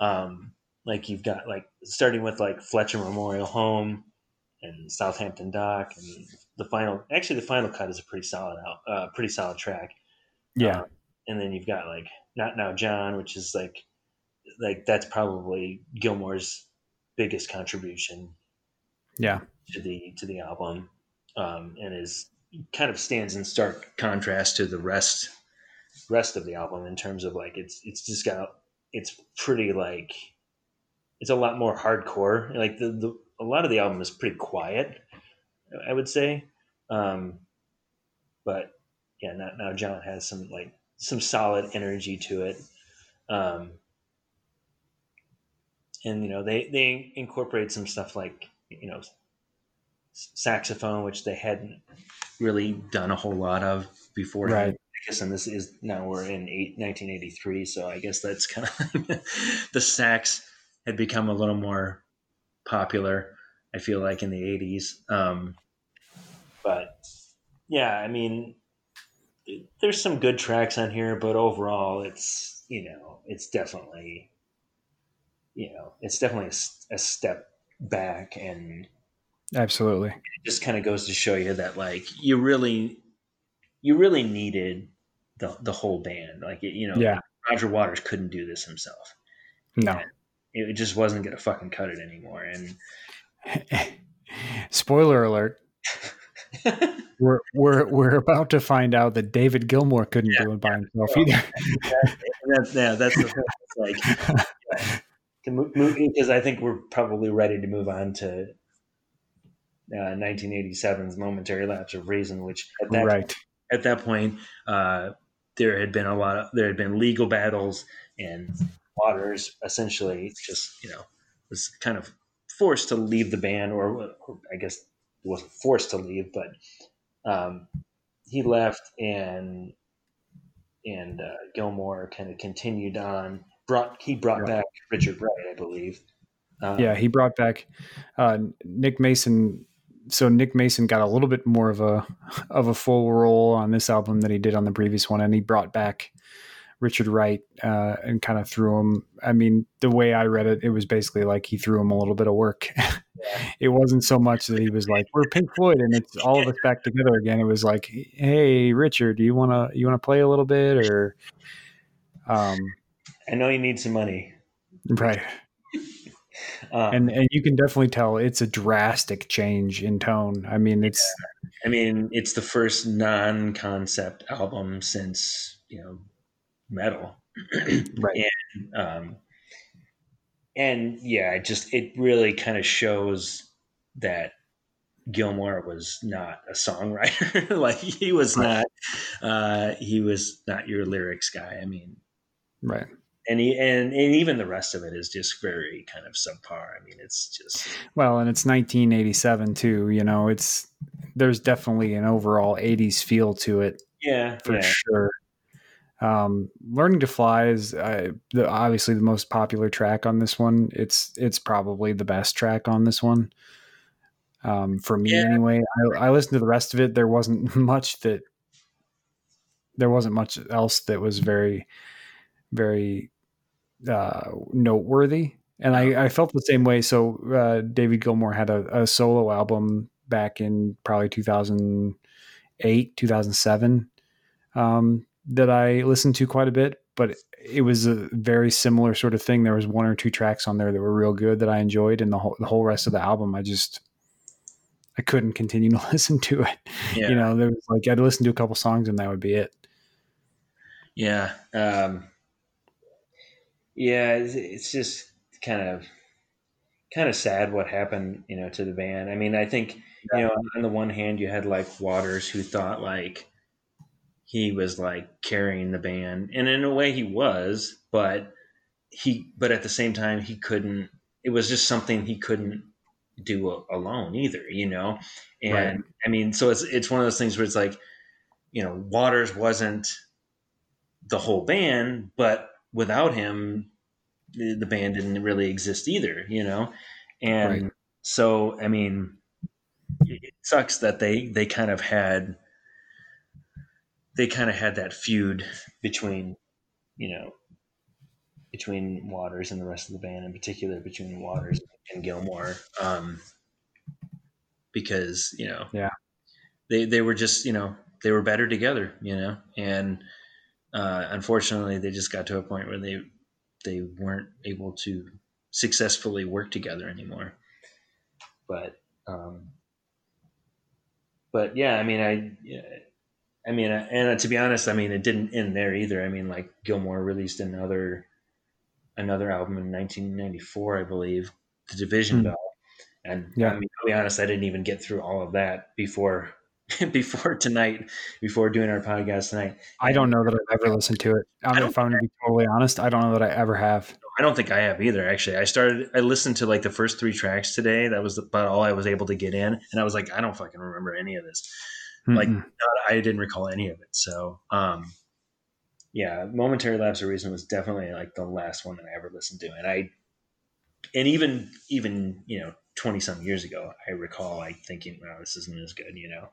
S3: Um, like you've got like starting with like Fletcher Memorial Home and Southampton Dock, and the final. Actually, the final cut is a pretty solid out, uh, pretty solid track.
S2: yeah,
S3: Um, and then you've got like Not Now John, which is like like that's probably Gilmour's biggest contribution
S2: yeah,
S3: to the to the album, um, and is kind of stands in stark contrast to the rest rest of the album in terms of like it's it's just got it's pretty like it's a lot more hardcore. Like the, the a lot of the album is pretty quiet, I would say, um, but yeah, now, now John has some like some solid energy to it. Um, and you know they they incorporate some stuff like you know saxophone, which they hadn't really done a whole lot of before.
S2: Right.
S3: I guess, and this is now we're in eight, 1983, so I guess that's kind of the sax had become a little more popular. I feel like in the 80s, um, but yeah, I mean, there's some good tracks on here, but overall, it's you know, it's definitely you know, it's definitely a step back, and
S2: absolutely.
S3: it just kind of goes to show you that like you really, you really needed the the whole band. Like you know,
S2: Yeah.
S3: Roger Waters couldn't do this himself.
S2: No.
S3: It just wasn't gonna fucking cut it anymore, and
S2: Spoiler alert. We're we're we're about to find out that David Gilmour couldn't do it by himself
S3: Yeah.
S2: either.
S3: that's yeah, that's the thing. It's like yeah, to move because I think we're probably ready to move on to uh, 1987's momentary lapse of reason, which at that
S2: right.
S3: at that point, uh, there had been a lot of there had been legal battles, and Waters essentially just you know was kind of forced to leave the band, or, or I guess wasn't forced to leave, but um, he left, and and uh, Gilmour kind of continued on. Brought he brought back Richard Wright, I believe.
S2: Um, yeah, he brought back uh, Nick Mason. So Nick Mason got a little bit more of a of a full role on this album than he did on the previous one, and he brought back Richard Wright uh, and kind of threw him. I mean, the way I read it, it was basically like he threw him a little bit of work. it wasn't so much that he was like, "We're Pink Floyd and it's all of us back together again." It was like, "Hey, Richard, do you want to you want to play a little bit?" Or,
S3: um, I know you need some money,
S2: right? Um, and and you can definitely tell it's a drastic change in tone. I mean, it's.
S3: I mean, it's the first non-concept album since you know Meddle,
S2: right?
S3: And um, and yeah, it just it really kind of shows that Gilmour was not a songwriter. like he was not, uh, he was not your lyrics guy. I mean,
S2: right.
S3: And, he, and and even the rest of it is just very kind of subpar. I mean, it's just
S2: well, and it's 1987 too. You know, it's there's definitely an overall 80s feel to it.
S3: Yeah,
S2: for
S3: yeah.
S2: sure. Um, Learning to Fly is uh, the, obviously the most popular track on this one. It's it's probably the best track on this one. Um, for me yeah. anyway. I, I, listened to the rest of it. There wasn't much that there wasn't much else that was very very uh, noteworthy. And I, I, felt the same way. So uh, David Gilmour had a, a solo album back in probably 2008, 2007. Um, that I listened to quite a bit, but it was a very similar sort of thing. There was one or two tracks on there that were real good that I enjoyed, and the whole the whole rest of the album, I just I couldn't continue to listen to it. Yeah. You know, there was like I'd listen to a couple songs and that would be it.
S3: Yeah, um, yeah, it's, it's just kind of kind of sad what happened, you know, to the band. I mean, I think yeah. you know, on the one hand, you had like Waters who thought like he was like carrying the band and in a way he was but he but at the same time he couldn't it was just something he couldn't do alone either you know and right. i mean so it's it's one of those things where it's like you know waters wasn't the whole band but without him the band didn't really exist either you know and right. so i mean it sucks that they they kind of had they kind of had that feud between, you know, between Waters and the rest of the band, in particular between Waters and Gilmour, um, because you know,
S2: yeah,
S3: they they were just you know they were better together, you know, and uh, unfortunately they just got to a point where they they weren't able to successfully work together anymore. But um, but yeah, I mean, I. Yeah, I mean, and to be honest, I mean, it didn't end there either. I mean, like Gilmour released another another album in 1994, I believe, The Division mm. Bell. And yeah. I mean, to be honest, I didn't even get through all of that before before tonight, before doing our podcast tonight.
S2: I don't know that I've ever listened to it. I mean, if I'm to be totally honest, I don't know that I ever have.
S3: I don't think I have either. Actually, I started. I listened to like the first three tracks today. That was about all I was able to get in, and I was like, I don't fucking remember any of this. Mm-hmm. Like not, I didn't recall any of it. So um, yeah, momentary lapse of reason was definitely like the last one that I ever listened to, and I and even even you know twenty some years ago, I recall like thinking, "Wow, this isn't as good," you know.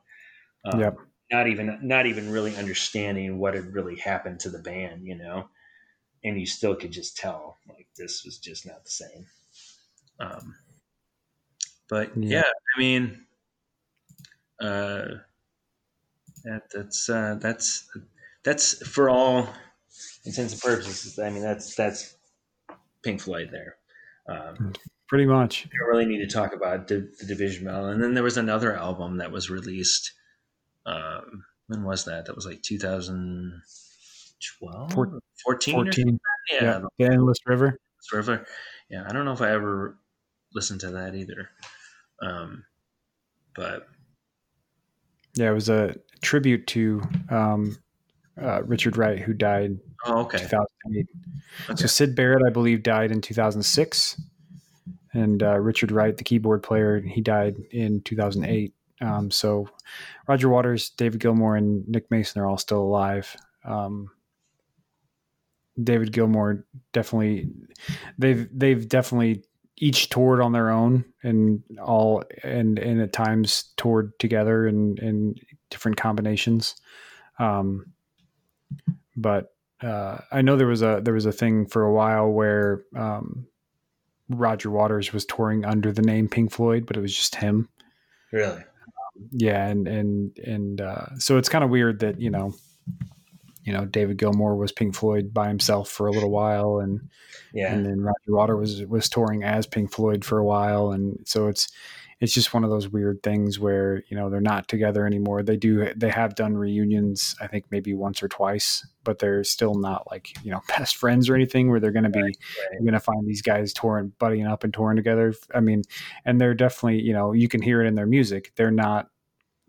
S2: Um, yep.
S3: Not even not even really understanding what had really happened to the band, you know, and you still could just tell like this was just not the same. Um, but yeah, yeah I mean, uh, that, that's uh, that's that's for all intents and purposes. I mean, that's that's Pink Floyd there. Um,
S2: Pretty much.
S3: You don't really need to talk about the, the Division Bell. And then there was another album that was released. Um, when was that? That was like 2012? 14?
S2: 14. Yeah. yeah. The Endless River.
S3: River. Yeah. I don't know if I ever listened to that either. Um, but
S2: Yeah, it was a tribute to um, uh, Richard Wright, who died
S3: Oh, okay.
S2: 2008.
S3: Okay.
S2: So Syd Barrett, I believe, died in 2006, and uh, Richard Wright, the keyboard player, he died in 2008. Um, so Roger Waters, David Gilmour, and Nick Mason are all still alive. Um, David Gilmour definitely they've they've definitely each toured on their own and all and and at times toured together in in different combinations. Um, but uh, I know there was a there was a thing for a while where um, Roger Waters was touring under the name Pink Floyd, but it was just him.
S3: Really?
S2: Yeah, and and and uh, so it's kind of weird that you know, you know, David Gilmour was Pink Floyd by himself for a little while, and
S3: Yeah.
S2: and then Roger Water was was touring as Pink Floyd for a while, and so it's it's just one of those weird things where you know they're not together anymore. They do they have done reunions, I think maybe once or twice, but they're still not like you know best friends or anything where they're going to be
S3: Right.
S2: you're going to find these guys touring, buddying up and touring together. I mean, and they're definitely, you know, you can hear it in their music. They're not,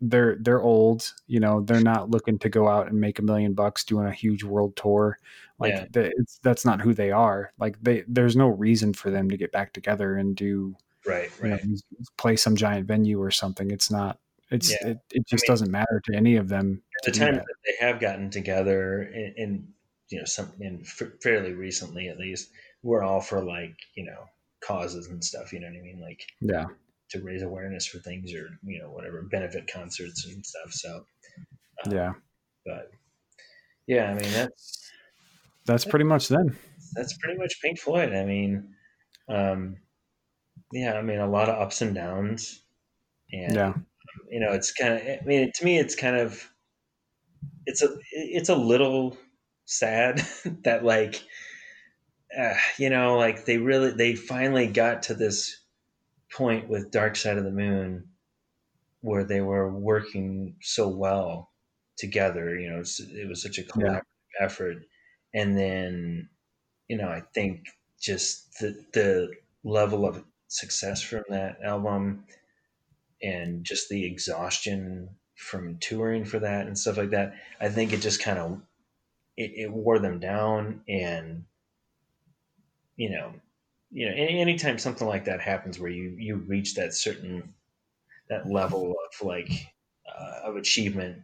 S2: they're, they're old, you know, they're not looking to go out and make a million bucks doing a huge world tour. Like
S3: Yeah.
S2: the, it's, that's not who they are. Like they, there's no reason for them to get back together and do,
S3: Right.
S2: you know,
S3: Right.
S2: play some giant venue or something. It's not, it's,
S3: Yeah.
S2: it, it just
S3: mean-
S2: doesn't matter to any of them.
S3: the time
S2: that.
S3: that they have gotten together in, in you know some in f- fairly recently at least we're all for like you know causes and stuff you know what i mean like
S2: Yeah.
S3: To raise awareness for things or you know whatever benefit concerts and stuff so um,
S2: Yeah.
S3: but yeah i mean that's
S2: That's pretty much them.
S3: that's pretty much pink floyd i mean um yeah i mean a lot of ups and downs and
S2: Yeah.
S3: you know it's kind of i mean to me it's kind of it's a it's a little sad that like uh, you know like they really they finally got to this point with dark side of the moon where they were working so well together you know it was such a collaborative effort. And then you know i think just the the level of success from that album and just the exhaustion from touring for that and stuff like that i think it just kind of it, it wore them down and you know you know any, anytime something like that happens where you you reach that certain that level of like uh, of achievement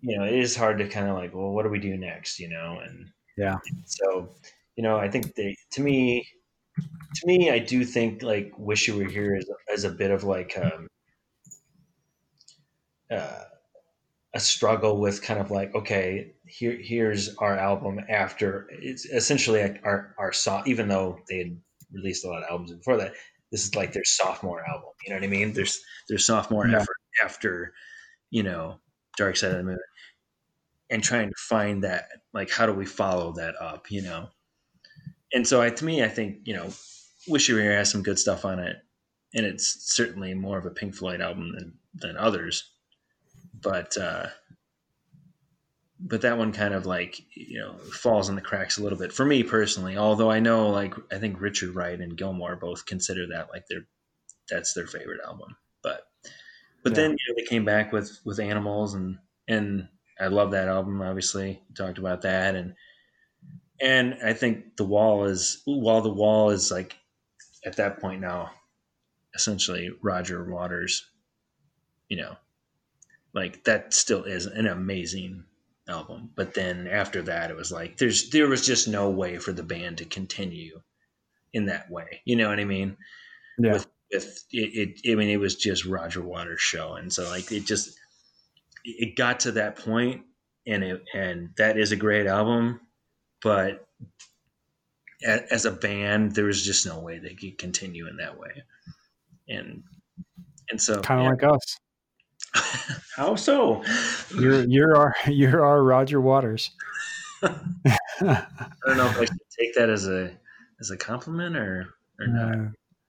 S3: you know it is hard to kind of like well what do we do next you know and
S2: Yeah.
S3: so you know i think they to me to me i do think like wish you were here as, as a bit of like um uh, a struggle with kind of like okay here here's our album after it's essentially our our soft even though they had released a lot of albums before that this is like their sophomore album you know what i mean? There's their sophomore
S2: Yeah.
S3: effort after you know dark side of the moon and trying to find that like how do we follow that up you know? And so I, to me i think you know wish you were here has some good stuff on it and it's certainly more of a pink floyd album than than others but uh but that one kind of like you know falls in the cracks a little bit for me personally although i know like i think richard wright and gilmour both consider that like their that's their favorite album but but
S2: Yeah.
S3: then you know, they came back with with animals and and i love that album obviously talked about that and and i think the wall is while the wall is like at that point now essentially roger waters you know like that still is an amazing album but then after that it was like there's there was just no way for the band to continue in that way you know what i mean
S2: Yeah.
S3: with with it, it i mean it was just roger waters show and so like it just it got to that point and it and that is a great album but as a band there was just no way they could continue in that way and and so
S2: Kind of
S3: yeah.
S2: like us.
S3: How so
S2: You're, you're our, you're our Roger Waters.
S3: I don't know if I should take that as a as a compliment or or not.
S2: Uh,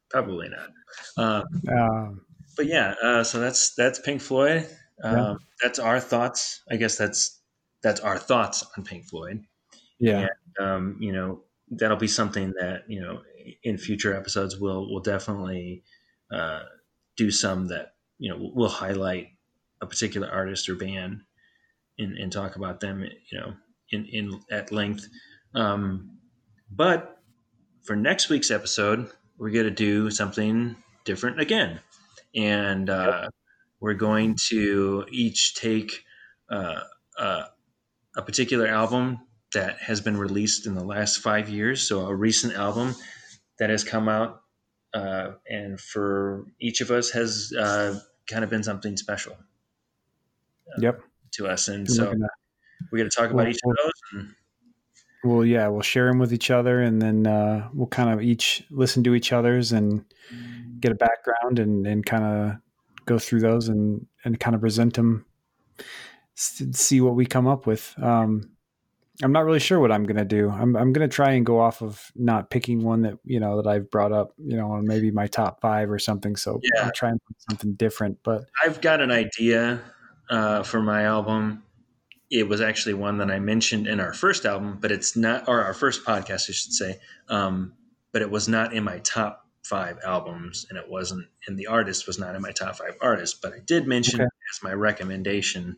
S3: Probably not. Uh,
S2: um,
S3: but yeah, uh, so that's that's Pink Floyd. Um,
S2: Yeah.
S3: That's our thoughts. I guess that's that's our thoughts on Pink Floyd.
S2: yeah.
S3: Um, you know, that'll be something that you know in future episodes we'll we'll definitely uh, do some that you know we'll highlight a particular artist or band and, and talk about them, you know, in, in at length. Um, but for next week's episode, we're going to do something different again. And uh, we're going to each take uh, uh, a particular album that has been released in the last five years. So a recent album that has come out, uh, and for each of us has uh, kind of been something special.
S2: Uh, yep.
S3: To us, and so we're going to talk about each of those. And,
S2: well, yeah, we'll share them with each other, and then uh, we'll kind of each listen to each other's and get a background and, and kind of go through those and and kind of present them, see what we come up with. Um, I'm not really sure what I'm going to do. I'm I'm going to try and go off of not picking one that you know that I've brought up, you know, on maybe my top five or something. So yeah. I'll try and something different. But
S3: I've got an idea uh, for my album it was actually one that I mentioned in our first album, but it's not, or our first podcast, I should say. Um, but it was not in my top five albums, and it wasn't, and the artist was not in my top five artists. But I did mention okay. as my recommendation.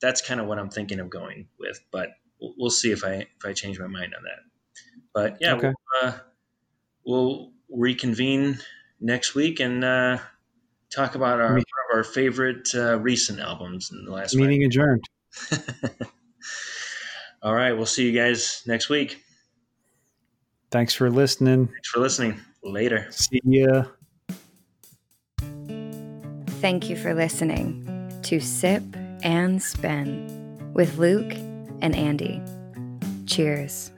S3: That's kind of what I'm thinking of going with, but we'll, we'll, see if I if I change my mind on that. But yeah, okay. we'll, uh, we'll reconvene next week and uh, talk about our our favorite uh, recent albums in the last
S2: meeting adjourned.
S3: All right. We'll see you guys next week.
S2: Thanks for listening.
S3: Thanks for listening. Later.
S2: See ya.
S1: Thank you for listening to Sip and Spin with Luke and Andy. Cheers.